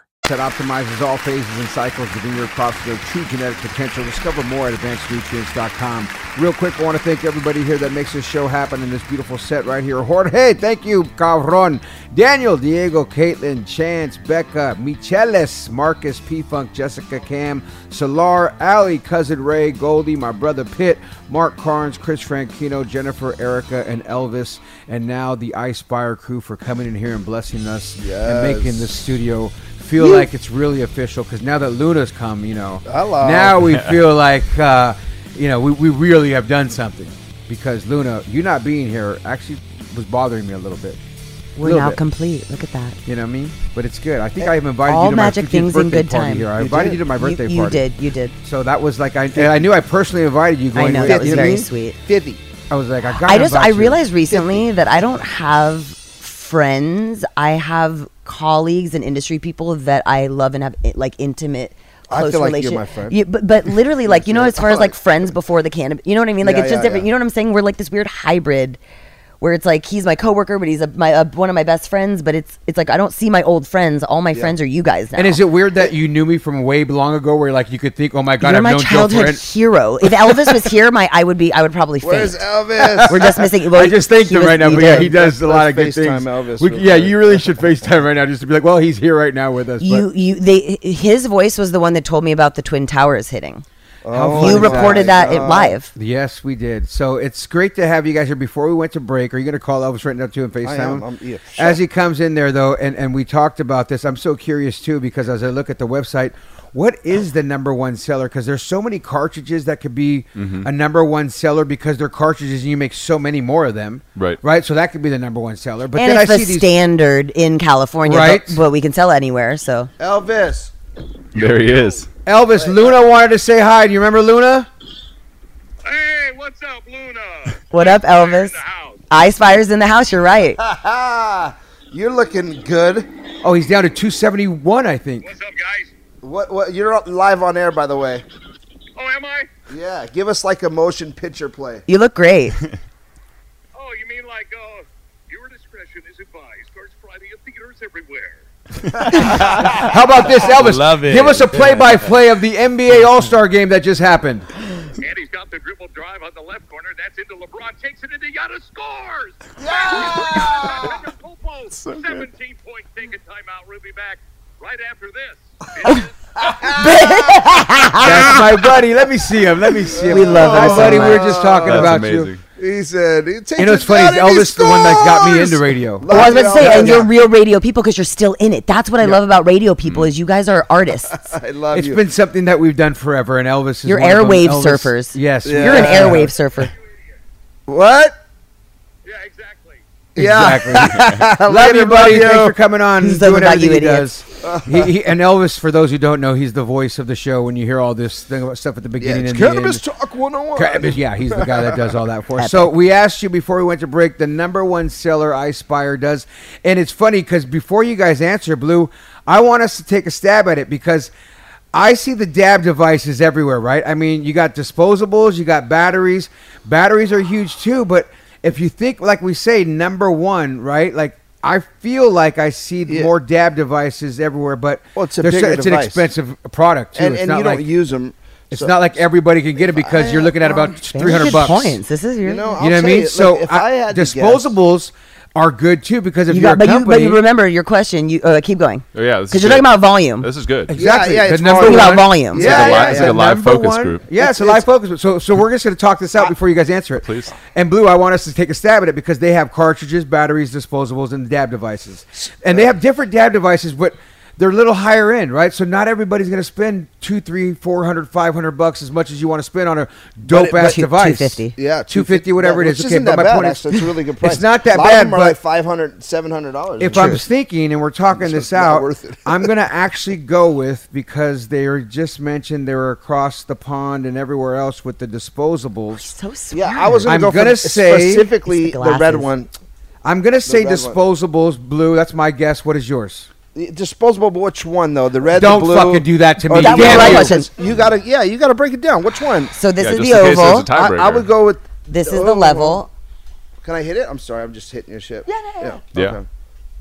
That optimizes all phases and cycles of your crops to their true genetic potential. Discover more at advancednutrients.com. Real quick, I want to thank everybody here that makes this show happen in this beautiful set right here. Jorge, thank you, Cabron. Daniel, Diego, Caitlin, Chance, Becca, Michelis, Marcus, P-Funk, Jessica Cam, Solar, Ali, Cousin Ray, Goldie, my brother Pitt, Mark Carnes, Chris Franchino, Jennifer, Erica, and Elvis, and now the iSpire crew for coming in here and blessing us and making this studio feel like it's really official because now that Luna's come, you know, Hello. now we feel like, uh, you know, we, we really have done something because Luna, you not being here actually was bothering me a little bit. We're Little now bit. complete. Look at that. You know what I mean? But it's good. I think I have invited All you to my magic 50th things in good time. here. I You invited did. you to my birthday you, you party. did. You did. So that was like I, I knew I personally invited you. I Going know with- that was you know I very sweet. 50. I was like, I got. I just I realized recently that I don't have friends. I have colleagues and industry people that I love and have like intimate. I Close feel like you're my friend. Yeah, but but literally, like you know, as far as like Like- friends before the cannabis, you know what I mean? Like Yeah, it's just yeah, different. yeah. You know what I'm saying? We're like this weird hybrid, where it's like he's my coworker, but he's a, my uh, one of my best friends. But it's it's like I don't see my old friends. All my friends are you guys now. And is it weird that you knew me from way long ago, where like you could think, oh my god, You're I've my known Joe childhood Friend. hero. If Elvis was here, my I would be I would probably Where's faint. Elvis? We're just missing. Well, I just thanked him right now, but yeah, he does a Let's lot of good FaceTime things. Elvis We- real yeah, you really should FaceTime right now, just to be like, well, he's here right now with us. but- You you they his voice was the one that told me about the twin towers hitting. Oh, you reported that it live. Yes, we did. So it's great to have you guys here. Before we went to break, are you going to call Elvis right now too and FaceTime I am. him? I'm- yeah, As he comes in there, though, and, and we talked about this, I'm so curious too because as I look at the website, what is the number one seller? Because there's so many cartridges that could be Mm-hmm. a number one seller because they're cartridges and you make so many more of them. Right. Right. So that could be the number one seller. But and then it's I the see these. standard in California, Right. but, but we can sell anywhere. So Elvis. There he is. Elvis, Luna wanted to say hi. Do you remember Luna? Hey, what's up, Luna? what up, Elvis? In the house. iSpire's in the house. You're right. You're looking good. Oh, he's down to 271, I think. What's up, guys? What? What? You're live on air, by the way. Oh, am I? Yeah. Give us like a motion picture play. You look great. Oh, you mean like, uh, your discretion is advised. Starts Friday at theaters everywhere. How about this, Elvis? Love it. Give us a play-by-play of the NBA All-Star game that just happened. And he's got the dribble drive on the left corner. That's into LeBron. Takes it into Giannis. Scores! Yeah! 17 points. Take a timeout. We'll be back right after this. That's my buddy. Let me see him. Let me see him. We love him my oh, buddy. We were just talking That's about amazing. you. He said. He takes You know, it's it funny. down Is and Elvis the one that got me into radio? Oh, I was about to say, Yeah, and yeah. you're real radio people because you're still in it. That's what I love about radio people mm. is you guys are artists. I love It's you. been something that we've done forever, and Elvis is You're one of them. airwave Elvis- surfers. Yes, Yeah. You're an airwave surfer. what? yeah, exactly. Yeah. Exactly. Love Later, you, buddy. love Thanks for coming on. This is doing about you everything he idiots. does. He, he, and Elvis, for those who don't know, he's the voice of the show. When you hear all this thing about stuff at the Yeah, beginning it's and the Cannabis end. Talk 101. Cannabis, yeah, he's the guy that does all that for us. So we asked you before we went to break the number one seller iSpire does, and it's funny because before you guys answer, Blue, I want us to take a stab at it because I see the dab devices everywhere. Right? I mean, you got disposables, you got batteries. Batteries are huge too, but if you think like we say number one, right? Like I feel like I see Yeah. more dab devices everywhere, but Well, it's a bigger it's an expensive product too. and it's and not you like don't use them. it's not like everybody can get it because you're looking at about Very three hundred bucks. points. This is your. You know, You know what I mean? you, so like, if I- I had to guess- disposables are good too because if you you're got, a but you, but you remember your question. You uh, keep going Oh, yeah, because you're talking about volume. This is good. exactly Yeah, yeah, the it's number Talking about volume. It's Yeah, like a, li- yeah, it's yeah. like a live number focus one- group. Yeah, it's, a live focus group. So, so we're just going to talk this out before you guys answer it. Please. And Blue, I want us to take a stab at it because they have cartridges, batteries, disposables, and dab devices, and they have different dab devices, but they're a little higher end, right? So not everybody's going to spend two, three, four hundred, five hundred bucks as much as you want to spend on a dope it- ass Two- device. 250. Yeah, two fifty, whatever yeah, it is. which Okay, isn't but that my bad, point is, actually. It's a really good price. It's not that a lot bad, Of them are but like 500 700 dollars. if I'm thinking and we're talking It's this out. I'm gonna actually go with because they are just mentioned they were across the pond and everywhere else with the disposables. So smart. yeah, I was gonna go gonna for say- specifically the the, red one. I'm gonna say red one. disposables, blue. That's my guess. What is yours? The Disposable, but which one though? The red, Don't the blue. fucking do that to or me. the That was Damn my you. question. You gotta, yeah, you gotta break it down. Which one? So this Yeah, is just the in case there's oval. a I, I Tiebreaker. would go with. This is the oval. level, Can I hit it? I'm sorry, I'm just hitting your shit. Yeah, yeah, Yeah. Okay.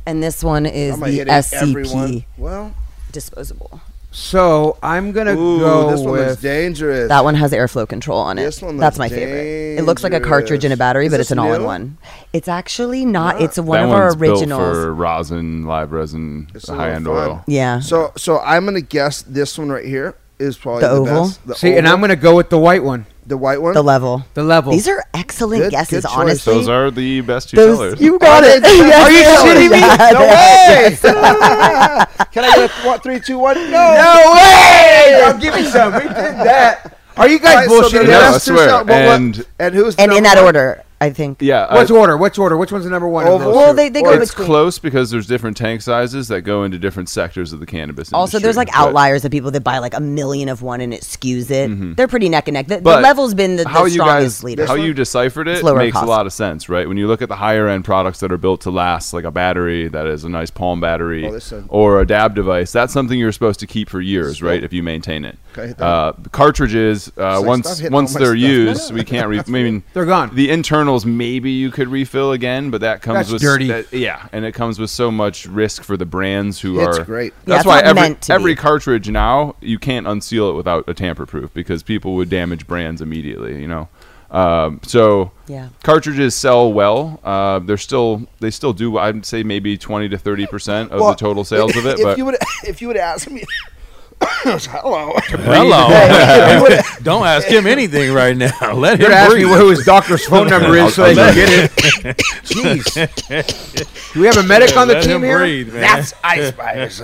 and this one is I'm gonna the hit it everyone. SCP Well, disposable. So I'm gonna ooh, go this one looks with. dangerous. That one has airflow control on it. This one That's looks my favorite. It looks like a cartridge and a battery, Is but it's an new? all-in-one. It's actually not. Nah. It's one that of one's our originals. built for rosin, live resin, It's a high end little oil. yeah. So, so I'm gonna guess this one right here is probably The the, oval? best. The See, and. I'm gonna go with the white one, the white one. the level. the level. These are excellent Good- guesses. good choice. honestly, Those are the best two Those- sellers. you got it. Yes, Are you they shitting me? Yeah, No way! Can I get a one, three, two, one? No. No way! I'll give me some. We did that. Are you guys All right, so bullshitting the No, I two swear. sell- but what- And- and who's the And in number that one? order, I think. yeah, I- What's order? What's order? Which one's the number one? of those Well, two? they, they go it's between. close because there's different tank sizes that go into different sectors of the cannabis industry. Also, industry. there's like But- outliers of people that buy like a million of one and it skews it. They're pretty neck and neck. The, the But level's been the, the how you strongest guys leader. how you deciphered it lower makes cost. a lot of sense, right? When you look at the higher end products that are built to last, like a battery that is a nice palm battery, Oh, this is- or a dab device, that's something you're supposed to keep for years, right? If you maintain it. Okay, hit that. Uh, cartridges, uh, like, once stop hitting once my they're stuff. used, we can't. Re- I mean, They're gone. The internals maybe you could refill again, but that comes That's with dirty. that- yeah, and it comes with so much risk for the brands who It's are great. Yeah, That's it's why every every be. cartridge now you can't unseal it without a tamper proof because people would damage brands immediately. You know, um, so Yeah. cartridges sell well. Uh, they're still they still do. I'd say maybe twenty to thirty percent of Well, the total sales of it. If But you would, if you would ask me, Hello. Hello. Don't ask him anything right now. Let You're him ask me breathe. who his doctor's phone number is so they can get it. Jeez. Do we have a medic on the Let team him here? breathe, man. That's ice spiders.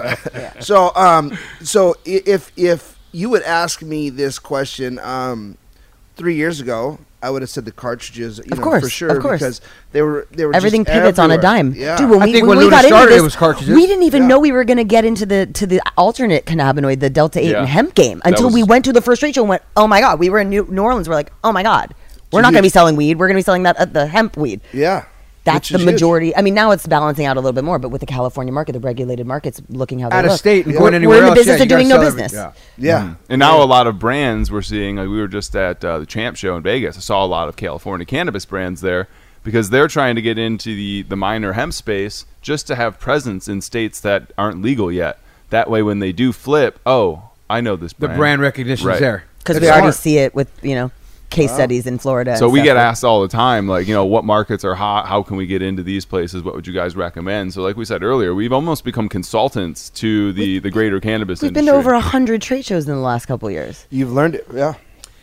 So, um, so if if you would ask me this question, um, three years ago, I would have said the cartridges, you Of know, course, for sure, of course. because they were they were Everything just pivots on a dime, Yeah, dude. When I we, think when when we Luna got into started, it this, was cartridges. we didn't even Yeah. know we were going to get into the to the alternate cannabinoid, the Delta Eight Yeah. and hemp game, That until we went to the first trade show and went, "Oh my god!" We were in New, New Orleans. We're like, "Oh my god, we're not going to be selling weed. We're going to be selling that uh, the hemp weed." yeah. That's Which the is huge. majority. I mean, now it's balancing out a little bit more, but with the California market, the regulated markets, looking how they Out of state and going we're, anywhere we're in the else, business yeah, of doing no business. yeah. Yeah. And now a lot of brands we're seeing, like we were just at uh, the Champ Show in Vegas. I saw a lot of California cannabis brands there because they're trying to get into the, the minor hemp space just to have presence in states that aren't legal yet. That way, when they do flip, oh, I know this The brand. brand recognition's Right. there. because That's we already see it with you know case studies in Florida. So we get asked all the time, like, you know, what markets are hot? How can we get into these places? What would you guys recommend? So, like we said earlier, we've almost become consultants to the, the greater cannabis industry. We've been to over a hundred trade shows in the last couple years. You've learned it. Yeah.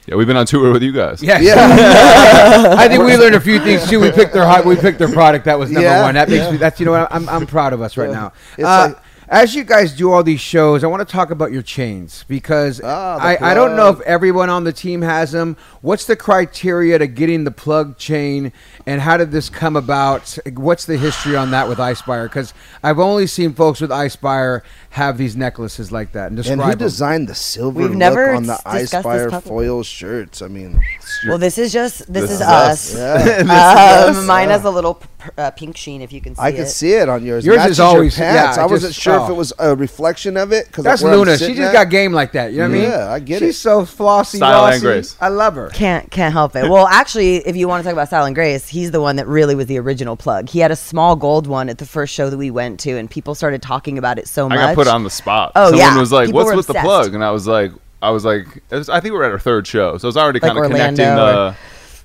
yeah, we've been on tour with you guys. Yes. Yeah. I think we learned a few things too. We picked their hot, we picked their product. That was number Yeah, one. That makes yeah. me. That's you know what I'm I'm proud of us right now. It's Uh, like- as you guys do all these shows, I want to talk about your chains because Ah, I, I don't know if everyone on the team has them. What's the criteria to getting the plug chain, and how did this come about? What's the history on that with iSpire? Because I've only seen folks with iSpire have these necklaces like that. And describe And who them. designed the silver We've look never on the s- Ice discussed this Fire publicly. foil shirts? I mean, Well, this is just this, This is is us. us. yeah. Um, mine has a little p- p- uh, pink sheen, if you can see it. I it. could see it on yours. Yours Matches is your always- pants. yeah, I it wasn't sure oh. If it was a reflection of it because That's Luna. She just got game like that. You know what I mean? Yeah, I get She's it. She's so flossy, Style and grace. I love her. Can't can't help it. Well, actually, if you want to talk about Style and Grace, he's the one that really was the original plug. He had a small gold one at the first show that we went to, and people started talking about it so much. I got put on the spot. Oh, Someone yeah. was like, People "What's were with the plug?" And I was like, "I was like, was, I think we were at our third show, so I was already Like kind of connecting Orlando the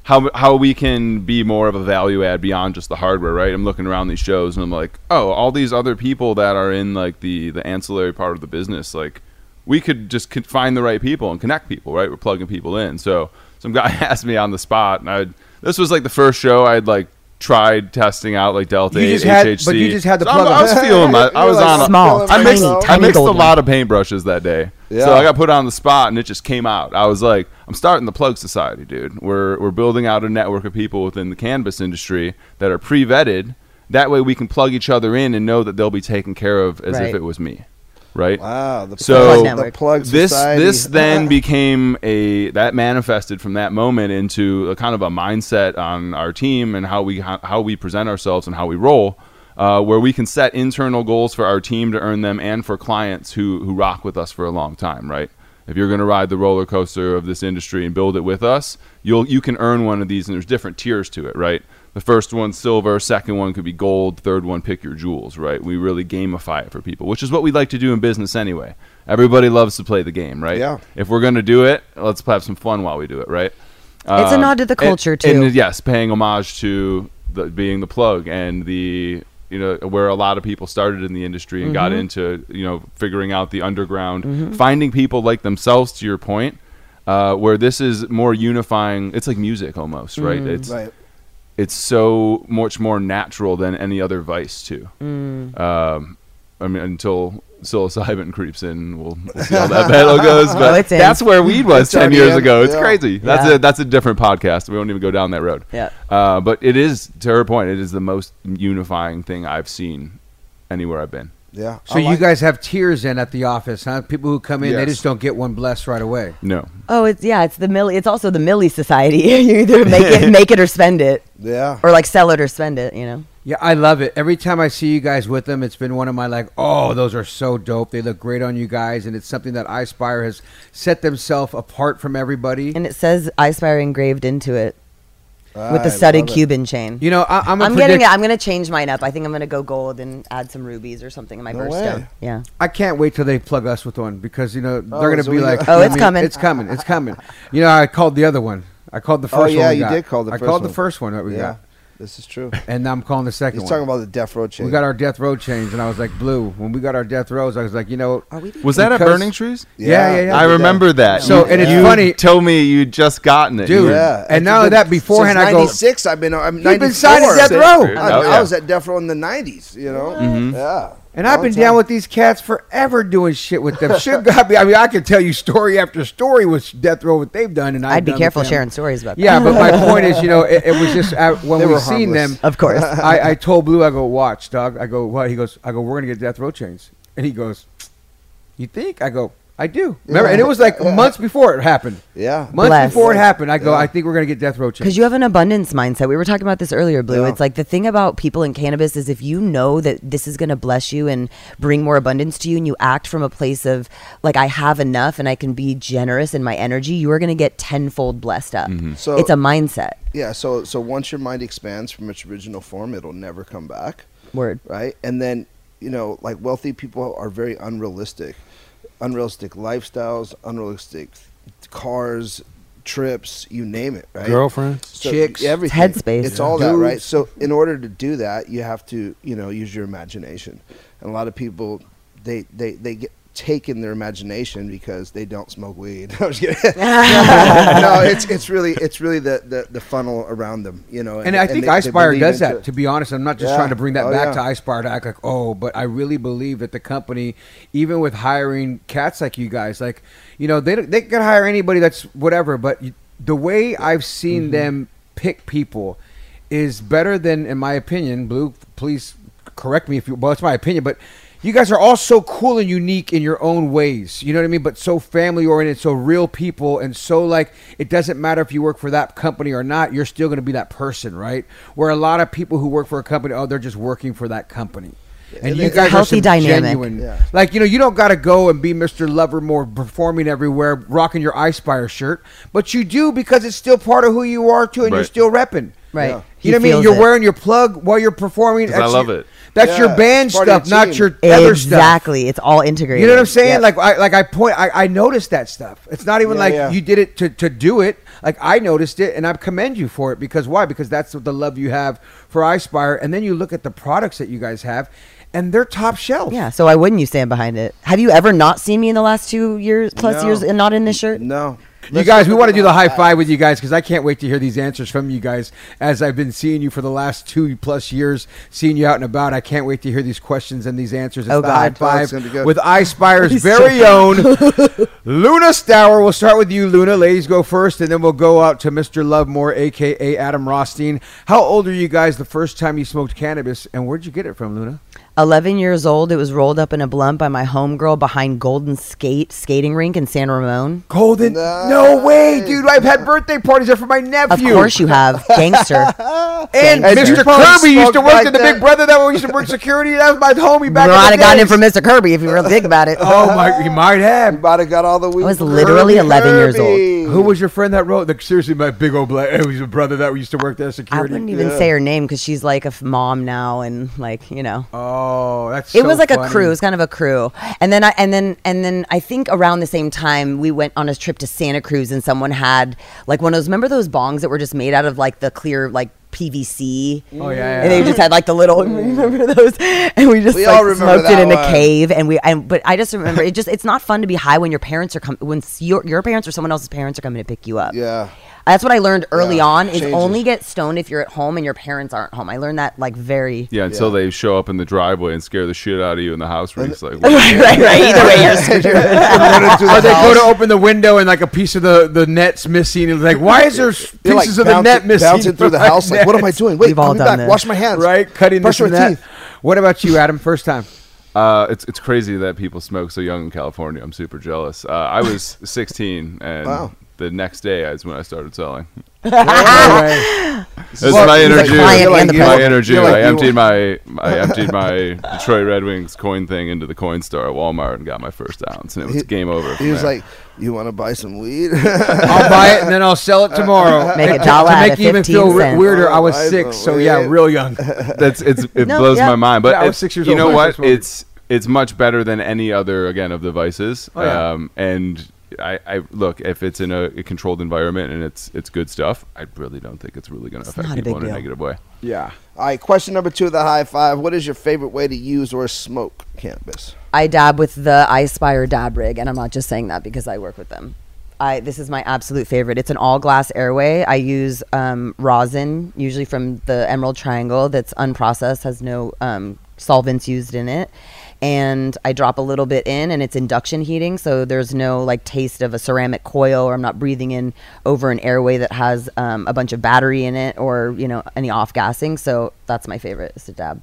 how how we can be more of a value add beyond just the hardware, right? I'm looking around these shows and I'm like, oh, all these other people that are in like the the ancillary part of the business, like we could just find the right people and connect people, right? We're plugging people in. So some guy asked me on the spot, and I this was like the first show I'd like tried testing out like Delta You 8 just had- HHC. but you just had the So plug I was on. feeling my, I was like, on a, Small, tiny, I mixed, myself. I mixed a lot of paintbrushes that day. Yeah. So I got put on the spot and it just came out. I was like, I'm starting the Plug Society, dude. We're, we're building out a network of people within the cannabis industry that are pre vetted. That way we can plug each other in and know that they'll be taken care of as if it was me. Right? Wow, the So Plug plug, the plug this society. this then became a that manifested from that moment into a kind of a mindset on our team and how we how, how we present ourselves and how we roll uh, where we can set internal goals for our team to earn them and for clients who who rock with us for a long time right? If you're going to ride the roller coaster of this industry and build it with us you'll you can earn one of these and there's different tiers to it right? The first one silver second one could be gold third one pick your jewels right? We really gamify it for people which is what we like to do in business anyway. Everybody loves to play the game right? Yeah. if we're going to do it let's have some fun while we do it right? It's a Um, nod to the and- culture, too. and yes paying homage to the, being the plug and the you know where a lot of people started in the industry and Mm-hmm. got into you know figuring out the underground finding people like themselves to your point uh, where this is more unifying it's like music almost right Mm-hmm. it's right. it's so much more natural than any other vice too. Mm. Um, I mean, until psilocybin creeps in, we'll, we'll see how that battle goes. But Oh, it's in. that's where weed was It's ten already years in, ago. It's yeah. crazy. That's Yeah. a that's a different podcast. We won't even go down that road. Yeah. Uh, but it is to her point. It is the most unifying thing I've seen anywhere I've been. Yeah. So I you like- guys have tiers in at the office, huh? People who come in, they just don't get one blessed right away. No, Oh, it's yeah, it's the Millie. It's also the Millie Society. you either make it, make it or spend it, Yeah. or like sell it or spend it. You know. Yeah, I love it. Every time I see you guys with them, it's been one of my like, oh, those are so dope. They look great on you guys, and it's something that iSpire has set themselves apart from everybody. And it says Ispire engraved into it with I the studded love it. Cuban chain. You know, I, I'm, a I'm predict- getting it. I'm gonna change mine up. I think I'm gonna go gold and add some rubies or something in my No birthstone. way. Yeah. I can't wait till they plug us with one because you know they're Oh, gonna so be we like, got- Oh, I it's mean, coming. it's coming, it's coming. You know, I called the other one. I called the Oh, first yeah, one. we you got. did call the I first called the one. first one that we Yeah. got. This is true. And now I'm calling the second He's one. talking about the death row chain. we got our death row chains, and I was like, Blue. When we got our death rows, I was like, you know, Are we? Was that at Because- Burning Trees? yeah, yeah, yeah. I remember that. So, You- and it's you funny- Told me you just gotten it, Dude, Yeah, and now only that, beforehand, since I go- 96, I've been. I'm You've 94. been signed at death row. Dude. I, Oh, I yeah. was at death row in the 90s. You know. Mhm. Yeah. And I've been time. down with these cats forever doing shit with them. Shit got me. I mean, I can tell you story after story with Death Row what they've done, and I've I'd be careful sharing stories about that. Yeah, but my point is, you know, it, it was just uh, when They we seen them. Of course. I, I told Blue, I go, watch, dog. I go, what? He goes, I go, we're gonna get Death Row chains, and he goes, you think? I go, I do. Remember, and it was like months before it happened. Yeah. Months Bless. before it happened, I go, Yeah. I think we're gonna get Death Row. Because you have an abundance mindset. We were talking about this earlier, Blue. Yeah. It's like the thing about people in cannabis is if you know that this is going to bless you and bring more abundance to you, and you act from a place of like I have enough and I can be generous in my energy, you are going to get tenfold blessed up. Mm-hmm. So- it's a mindset. Yeah. So so once your mind expands from its original form, it'll never come back. Word. right? And then, you know, like wealthy people are very unrealistic, unrealistic lifestyles, unrealistic cars, trips, you name it, right? Girlfriends? So Chicks. everything. Headspace. It's all that, right? So in order to do that, you have to, you know, use your imagination. And a lot of people, they they they get taken their imagination because they don't smoke weed. I'm kidding. no, it's it's really it's really the, the, the funnel around them, you know. And I think they- they iSpire believe does that. it. To be honest, I'm not just Yeah. trying to bring that Oh, back yeah. to iSpire to act like, oh, but I really believe that the company, even with hiring cats like you guys, like, you know, they they can hire anybody that's whatever. But you, the way I've seen Mm-hmm. them pick people is better than, in my opinion. Blue, please correct me if you. Well, it's my opinion, but. You guys are all so cool and unique in your own ways. You know what I mean? But so family oriented, so real people, and so like it doesn't matter if you work for that company or not, you're still going to be that person, right? Where a lot of people who work for a company, oh, they're just working for that company. And you It's a guys healthy are some dynamic. genuine. Yeah. Like you know, you don't got to go and be Mr. Lovermore performing everywhere, rocking your iSpire shirt, but you do because it's still part of who you are too, and you're still repping. Right. Yeah. You know what I mean? You're it. wearing your plug while you're performing. I love it. That's your band it's part of stuff, your not team. your other stuff. Exactly. It's all integrated. You know what I'm saying? Yep. Like I like I point I, I noticed that stuff. It's not even Yeah, like yeah. you did it to, to do it. Like I noticed it and I commend you for it because why? Because that's the love you have for iSpire and then you look at the products that you guys have and they're top shelf. Yeah. So why wouldn't you stand behind it? Have you ever not seen me in the last two years plus No. years and not in this shirt? No. You guys, we want to do the high five with you guys because I can't wait to hear these answers from you guys. As I've been seeing you for the last two plus years, seeing you out and about, I can't wait to hear these questions and these answers. It's Oh, the high God. Oh, five it's gonna be good. with iSpire's very own Luna Stower. We'll start with you, Luna. Ladies go first, and then we'll go out to Mr. Lovemore, aka Adam Rothstein. How old are you guys the first time you smoked cannabis, and where'd you get it from, Luna? 11 years old. It was rolled up in a blunt by my homegirl behind Golden Skate skating rink in San Ramon. Golden? No way, dude! I've had birthday parties there for my nephew. Of course you have. Gangster. And And Mr. Kirby used to work like in the that. Big Brother that we used to work security. That was my homie back Might in have the gotten it days. from Mr. Kirby if you really think about it. Oh my, he might You have. might have got all the weed. I was literally Herbie 11 years old. Who was your friend that wrote? Like, seriously, my big old black. It was a brother that we used to work there security. I security. wouldn't even Yeah. say her name because she's like a f- mom now and like, you know. Oh, Oh, that's. it so was like funny. a crew. It was kind of a crew, and then I and then and then I think around the same time we went on a trip to Santa Cruz, and someone had like one of those. Remember those bongs that were just made out of like the clear like PVC. Oh yeah, yeah. And they just had like the little remember those, and we just We like smoked it in a cave, and we. And, but I just remember it. Just it's not fun to be high when your parents are coming, when your your parents or someone else's parents are coming to pick you up. Yeah. That's what I learned early Yeah, on. Is changes. only get stoned if you're at home and your parents aren't home. I learned that like very. Yeah, until Yeah. they show up in the driveway and scare the shit out of you in the house. Where it's like, right, right, right. Either way, you're screwed. Or they go to open the window and like a piece of the, the net's missing. It's like, why is there s- You're like pieces of the net missing? bouncing through the my house. Like, what am I doing? Wait, We've all I'll be done back. this. Wash my hands. Right, cutting Brush this my teeth. What about you, Adam? First time. Uh, it's it's crazy that people smoke so young in California. I'm super jealous. Uh, I was 16, and Wow. The next day is when I started selling. No way. This is Well, my energy. client and the my president. energy. Like I emptied my I emptied my Detroit Red Wings coin thing into the coin store at Walmart and got my first ounce, and it was He- game over. He was there. like, "You want to buy some weed?" I'll buy it and then I'll sell it tomorrow. Make a And to- to make you even feel re- cents. weirder. I was six, some so yeah, real young. that's it's it No, blows yeah. my mind. But Yeah, I was six years you old know when what? It's it's much better than any other again of the vices. Oh, yeah. um, and I, I look if it's in a, a controlled environment and it's it's good stuff. I really don't think it's really going to affect people big in a negative way. Yeah. All right, question number two of the high five. What is your favorite way to use or smoke cannabis? I dab with the iSpire dab rig, and I'm not just saying that because I work with them. I this is my absolute favorite. It's an all glass airway. I use um, rosin, usually from the Emerald Triangle, that's unprocessed, has no um, solvents used in it. And I drop a little bit in, and it's induction heating, so there's no like taste of a ceramic coil, or I'm not breathing in over an airway that has um, a bunch of battery in it, or you know any off gassing. So that's my favorite is to dab.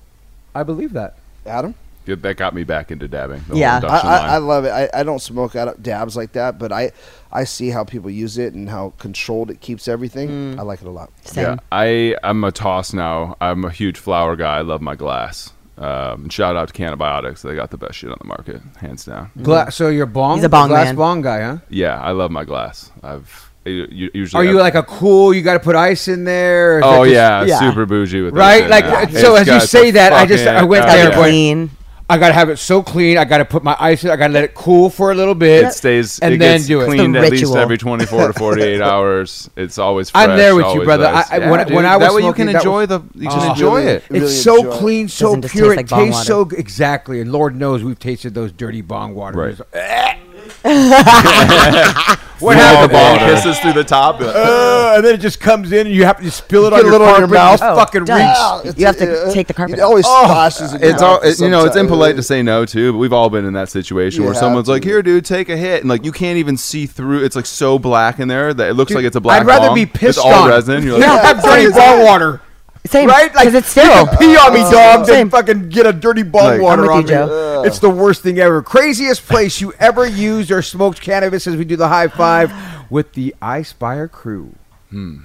I believe that. Adam? Good, that got me back into dabbing. the Yeah. I, I. I love it. I, I don't smoke out of dabs like that, but I, I see how people use it and how controlled it keeps everything. I like it a lot. Same. Yeah, I I'm a toss now. I'm a huge flower guy. I love my glass. Um, and shout out to Cannabiotix. They got the best shit on the market, hands down. Gla- so you're bong. He's a bong glass man. bong guy, huh? Yeah, I love my glass. I've u- u- usually. Are you I've- like a cool? You got to put ice in there. or Oh just- yeah, Yeah. super bougie with that Right, shit, like, man. uh, It's so as you got the say that, I just- I fucking- went oh, there yeah. clean. I gotta have it so clean. I gotta put my ice in. I gotta let it cool for a little bit. It stays and it then gets do it. cleaned The at least every 24 to 48 hours. It's always fresh. I'm there with you, brother. nice. I- I- Yeah, when- dude, when I was that way you can enjoy was- the you Oh, can enjoy really- it. really it's so enjoy clean, so Doesn't pure. taste It like bong tastes so exactly. And Lord knows we've tasted those dirty bong waters. Right. what happened? the ball kisses through the top. Uh, and then it just comes in, and you have to just spill it Get on a your little on carpet. your mouth. Oh, fucking duh. reeks. It's- You have to uh, take the carpet It always off. splashes. in It's all it, you know. It's impolite to say no to, but we've all been in that situation You where someone's to. like, "Here, dude, take a hit," and like you can't even see through. It's like so black in there that it looks Dude, like it's a black. I'd rather bong. be pissed It's all on. resin. You're Yeah, like, have dirty bong water. Same, Right? Like because it's you sterile. can pee on me, dog. Then Same. fucking get a dirty bong Like- water I'm on you, me. Joe. It's the worst thing ever. Craziest place you ever used or smoked cannabis as we do the high five with the iSpire crew. Hmm.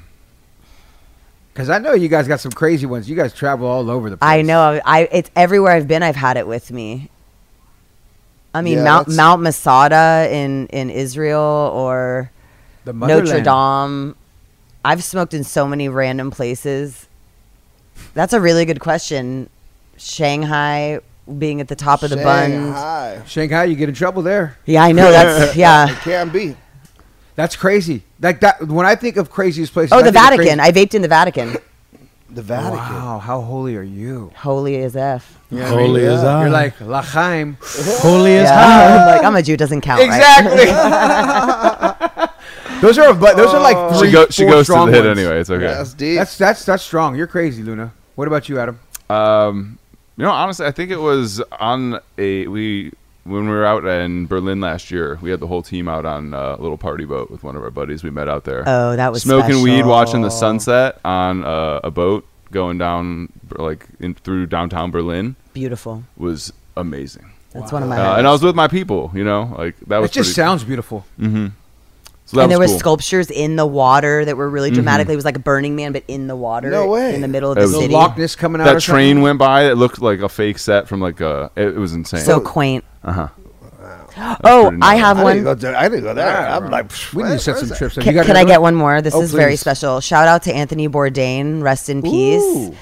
Because I know you guys got some crazy ones. You guys travel all over the place. I know. I it's everywhere I've been. I've had it with me. I mean, Yeah, Mount that's- Mount Masada in in Israel or The Notre. Dame. I've smoked in so many random places. That's a really good question. Shanghai being at the top of the bun. Shanghai. Shanghai, you get in trouble there. Yeah, I know. That's yeah. It can be. That's crazy. Like that. When I think of craziest places, Oh, the think of Vatican. crazy- I vaped in the Vatican. The Vatican. Wow, how holy are you? Holy as f. Holy as I. You're like Lachaim. holy as Yeah. I'm like I'm a Jew. Doesn't count. right? Exactly. Those are but those are like three. she, go, she four goes to the strong hit ones. anyway. It's okay. That's deep. That's that's that's strong. You're crazy, Luna. What about you, Adam? Um, you know, honestly, I think it was on a we when we were out in Berlin last year. We had the whole team out on a little party boat with one of our buddies. We met out there. Oh, that was smoking weed, watching the sunset on uh, a boat going down like in, through downtown Berlin Beautiful. was amazing. That's one of my. Uh, and I was with my people. You know, like that was It just pretty- sounds beautiful. So and there was were cool. sculptures in the water that were really dramatic. It was like a Burning Man, but in the water. No way. In the middle of It the was- The city. Loch Ness coming out. that or train something? went by. It looked like a fake set from like a. It, it was insane. So quaint. uh huh. Oh, I have I one. didn't go there. I didn't go there. I'm like, We need to set some is trips. up. Can, You can I get one more? This Oh, is very special. Shout out to Anthony Bourdain. Rest in peace. Ooh.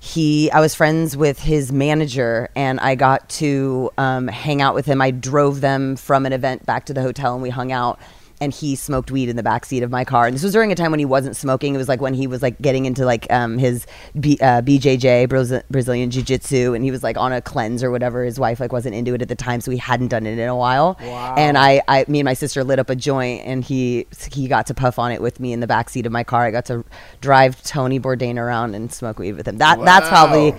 He, I was friends with his manager, and I got to um, hang out with him. I drove them from an event back to the hotel, and we hung out. And he smoked weed in the back seat of my car. And this was during a time when he wasn't smoking. It was like when he was like getting into like um, his B, uh, BJJ Brazil- Brazilian Jiu Jitsu, and he was like on a cleanse or whatever. His wife like wasn't into it at the time, so he hadn't done it in a while. Wow. And I, I, me and my sister lit up a joint, and he he got to puff on it with me in the back seat of my car. I got to drive Tony Bourdain around and smoke weed with him. That that's probably.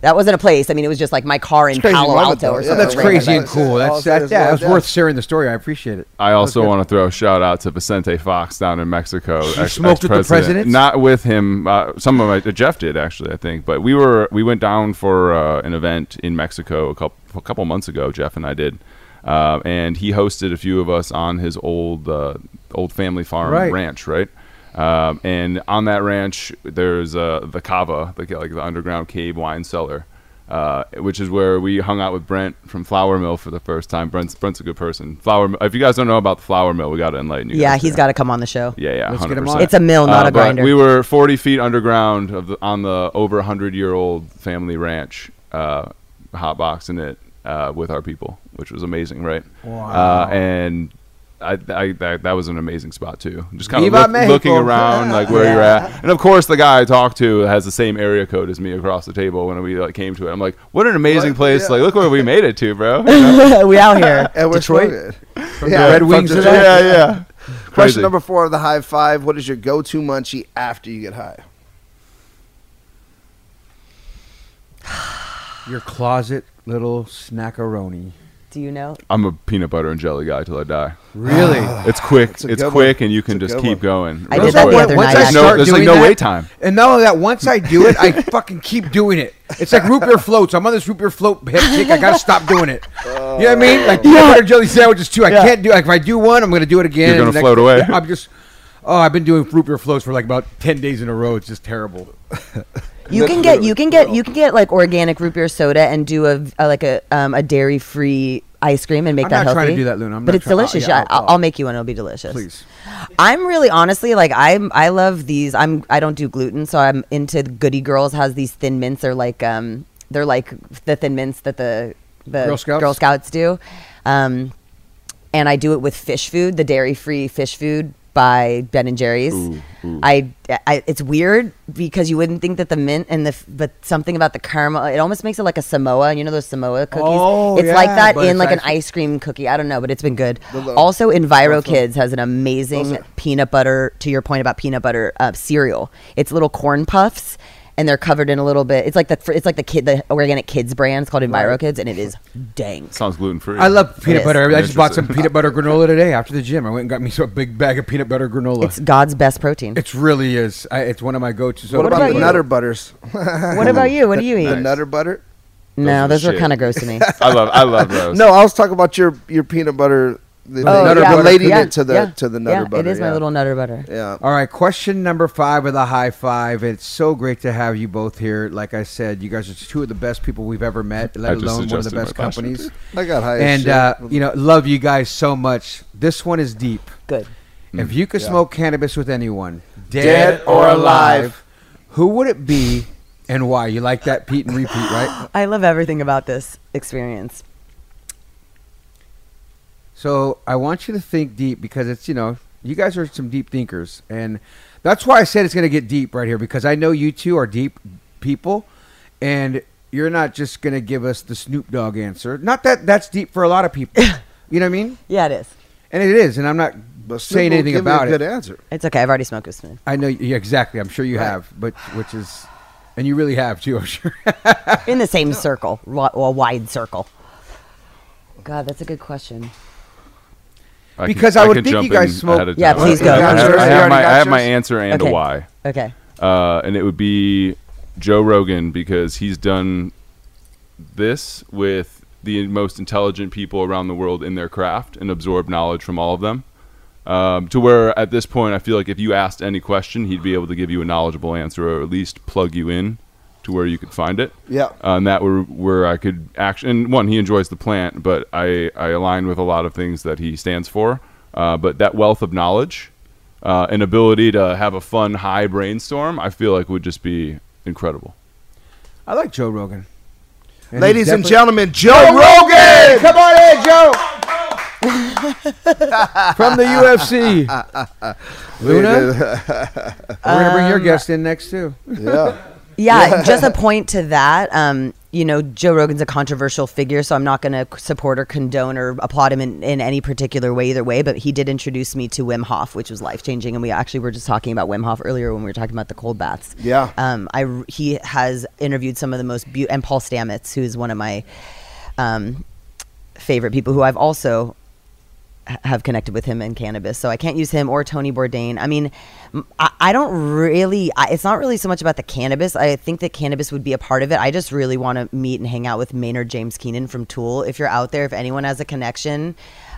That wasn't a place. I mean, it was just like my car in Palo Alto though. or Yeah, something. That's Right, crazy and cool. right. That's All yeah. about That's that. worth sharing the story. I appreciate it. I also want to throw a shout out to Vicente Fox down in Mexico. ex- smoked with the ex-president. Not with him. Uh, some of my Jeff did actually, I think. But we were we went down for uh, an event in Mexico a couple a couple months ago. Jeff and I did, uh, and he hosted a few of us on his old uh, old family farm Right. ranch, right? Um, and on that ranch, there's uh, the cava, the, like the underground cave wine cellar. Uh, which is where we hung out with Brent from Flower Mill for the first time. Brent's, Brent's a good person. Flour. Mill- If you guys don't know about the Flower Mill, we got to enlighten you. Yeah, guys he's there. got to come on the show. Yeah, yeah, Let's get him on. It's a mill, not Uh, a grinder. We were 40 feet underground of the, on the over 100 year old family ranch, uh, hot boxing it uh, with our people, which was amazing, right? Wow. Uh, and I, I that, that was an amazing spot too. Just kind of look, looking around, like where you're at, and of course the guy I talked to has the same area code as me across the table when we like came to it. I'm like, what an amazing Like, place! yeah. Like, look where we made it to, bro. You know? we out here. And we're Detroit? From the Red Wings of Detroit. that? yeah, yeah. Crazy. Question number four of the high five: What is your go-to munchie after you get high? Your closet little snackaroni. Do you know? I'm a peanut butter and jelly guy till I die. Really? It's quick. That's a It's quick, one. and you can That's just good keep going. I did that the other once night, I There's no, there's like no that, wait time. And not only that, once I do it, I fucking keep doing it. It's like root beer floats. I'm on this root beer float hip kick. I gotta stop doing it. you know what I mean? Oh. Like peanut butter jelly sandwiches too. I can't do. Like if I do one, I'm gonna do it again. You're gonna float away. I'm just. Oh, I've been doing root beer floats for like about ten days in a row. It's just terrible. You can get you can get you can get like organic root beer soda and do a, a like a um, a dairy free ice cream and make I'm that not healthy. trying to do that, Luna. I'm but not it's uh, delicious. yeah, I'll- I'll, make you one. It'll be delicious. Please. I'm really honestly like I'm I love these. I'm I don't do gluten, so I'm into the Goodie Girls has these thin mints. They're like um they're like the thin mints that the the Girl Scouts? Girl Scouts do. Um, and I do it with fish food, the dairy free fish food by Ben and Jerry's. I, I it's weird because you wouldn't think that the mint and the but something about the caramel it almost makes it like a Samoa. You know those Samoa cookies? Oh, it's like that in like an ice cream cookie. I don't know, but it's been good. little- Also, Enviro. Kids has an amazing peanut butter. To your point about peanut butter uh, cereal, it's little corn puffs. And they're covered in a little bit. It's like the it's like the kid the organic kids brand. It's called EnviroKidz, and it is dang. Sounds gluten free. I love peanut butter. I just bought some peanut butter granola today after the gym. I went and got me a big bag of peanut butter granola. It's God's best protein. It really is. I, it's one of my go-to. So what, about, about the? Nutter Butters? what about you? What do you eat? the Nutter Butter? no, are those the are kind of gross to me. I love. I love those. No, I was talking about your your peanut butter. The, Oh, nutter yeah. relating Yeah, it to the yeah, to the Nutter yeah, Butter. It is my little Nutter butter. Yeah. All right, question number five of the high five. It's so great to have you both here. Like I said, you guys are two of the best people we've ever met, let alone one of the best companies. I got high. And uh, you know, love you guys so much. This one is deep. Good. If you could Yeah. smoke cannabis with anyone, dead, Dead or alive. who would it be and why? You like that Pete and repeat, right? I love everything about this experience. So I want you to think deep because it's you know you guys are some deep thinkers, and that's why I said it's going to get deep right here because I know you two are deep people, and you're not just going to give us the Snoop Dogg answer. Not that that's deep for a lot of people. you know what I mean? Yeah, it is. And it is, and I'm not But Snoop saying will anything give you about a good it. answer. It's okay. I've already smoked with Smith. I know yeah, exactly. I'm sure you Right. have, but which is, and you really have too. I'm sure. In the same circle, wi- a wide circle. God, that's a good question. I can- Because I would can think jump you guys in smoke- ahead of Yeah, time. please go. I have, I have my, I have my answer and Okay. a why. Okay. uh, and it would be Joe Rogan because he's done this with the most intelligent people around the world in their craft and absorbed knowledge from all of them. Um, to where at this point, I feel like if you asked any question, he'd be able to give you a knowledgeable answer or at least plug you in to where you could find it. Yeah. Uh, and that were where I could actually. And one, he enjoys the plant, but I I align with a lot of things that he stands for. Uh, but that wealth of knowledge uh, and ability to have a fun, high brainstorm, I feel like would just be incredible. I like Joe Rogan. And Ladies and gentlemen, Joe Rogan. Come on in, Joe. From the UFC. Luna, we're gonna bring your guest in next too. yeah. Yeah, just a point to that. Um, you know, Joe Rogan's a controversial figure, so I'm not going to support or condone or applaud him in, in any particular way either way. But he did introduce me to Wim Hof, which was life changing, and we actually were just talking about Wim Hof earlier when we were talking about the cold baths. Yeah. Um, I he has interviewed some of the most beautiful, and Paul Stamets, who is one of my um, favorite people, who I've also have connected with him in cannabis. So I can't use him or Tony Bourdain. I mean, I don't really, I, it's not really so much about the cannabis. I think that cannabis would be a part of it. I just really want to meet and hang out with Maynard James Keenan from Tool. If you're out there, if anyone has a connection,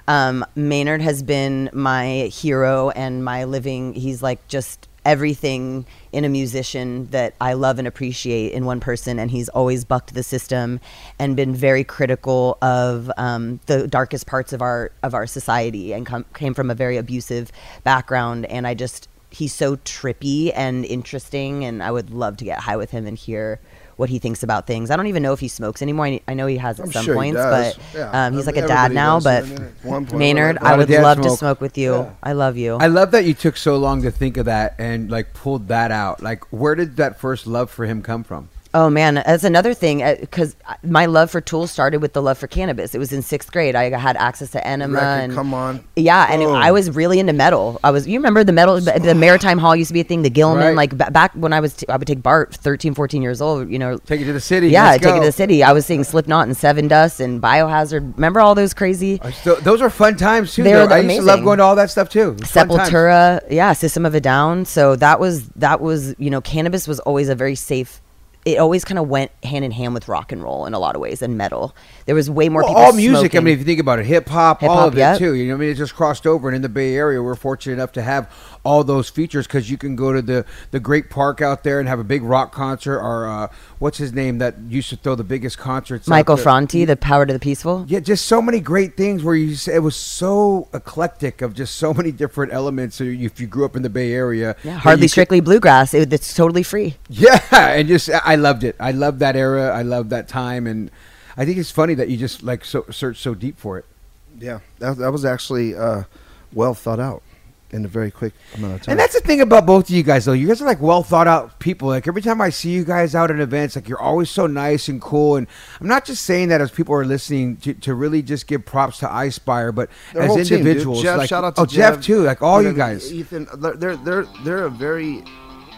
um, Maynard has been my hero and my living, he's like just everything in a musician that I love and appreciate in one person, and he's always bucked the system and been very critical of um, the darkest parts of our of our society, and com- came from a very abusive background. And I just he's so trippy and interesting, and I would love to get high with him and hear what he thinks about things. I don't even know if he smokes anymore. I, I know he has at I'm some sure points, but Yeah, um, he's like a dad now. But one point Maynard. I would dad love to smoke. smoke with you. Yeah. I love you. I love that you took so long to think of that and like pulled that out. Like, where did that first love for him come from? Oh man, that's another thing uh, because my love for tools started with the love for cannabis. It was in sixth grade. I had access to Ænima Record, and come on. yeah, and it- I was really into metal. I was. You remember the metal? The, the Maritime Hall used to be a thing. The Gilman, Right. like ba- back when I was, t- I would take BART, 13, 14 years old. You know, Take it to the city. yeah, take it to the city. I was seeing Slipknot and Sevendust and Biohazard. Remember all those crazy still, those are fun times too. They though. were I used to love going to all that stuff too. It was fun times. Sepultura, yeah, System of a Down. So that was that was you know, cannabis was always a very safe. It always kind of went hand in hand with rock and roll in a lot of ways and metal. There was way more Well, people. all music. I mean, if you think about it, hip hop, all of it too. You know, I mean, it just crossed over, and in the Bay Area, we're fortunate enough to have all those features because you can go to the the great park out there and have a big rock concert, or uh, what's his name that used to throw the biggest concerts? Michael there? Franti, the Power to the Peaceful. Yeah, just so many great things where you say it was so eclectic of just so many different elements. So if you grew up in the Bay Area, Yeah, hardly you could- strictly bluegrass. It, it's totally free. Yeah, and just I loved it. I loved that era. I loved that time, and I think it's funny that you just like so search so deep for it. Yeah, that, that was actually uh, well thought out in a very quick amount of time. And that's the thing about both of you guys, though. You guys are like well thought out people. Like every time I see you guys out at events, like you're always so nice and cool. And I'm not just saying that as people are listening to, to really just give props to iSpire, but Their as whole team, individuals. Jeff, like, shout out to oh, Jeff, Jeff. too. Like all you guys. Ethan, they're they're they're, a very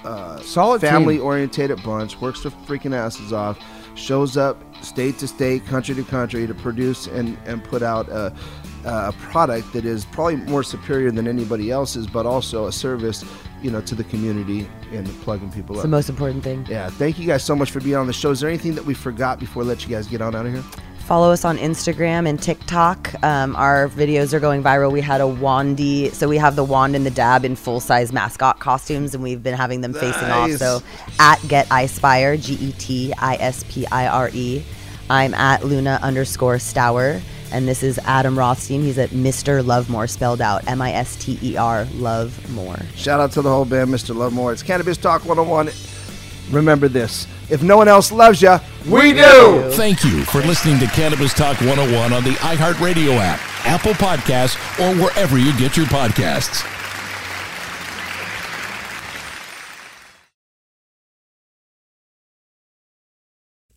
uh, Solid family orientated bunch. Works their freaking asses off. Shows up state to state, country to country to produce and and put out a, a product that is probably more superior than anybody else's, but also a service, you know, to the community and plugging people It's up. the most important thing. yeah, thank you guys so much for being on the show. Is there anything that we forgot before we let you guys get on out of here? Follow us on Instagram and TikTok. Um, our videos are going viral. We had a wandy, so we have the wand and the dab in full size mascot costumes, and we've been having them facing off. So at Get iSpire, G E T I S P I R E. I'm at Luna underscore Stower, and this is Adam Rothstein. He's at Mr. Lovemore, spelled out M I S T E R, Love More. Shout out to the whole band, Mr. Lovemore. It's Cannabis Talk 101. Remember this if no one else loves you, we do. Thank you for listening to Cannabis Talk 101 on the iHeartRadio app, Apple Podcasts, or wherever you get your podcasts.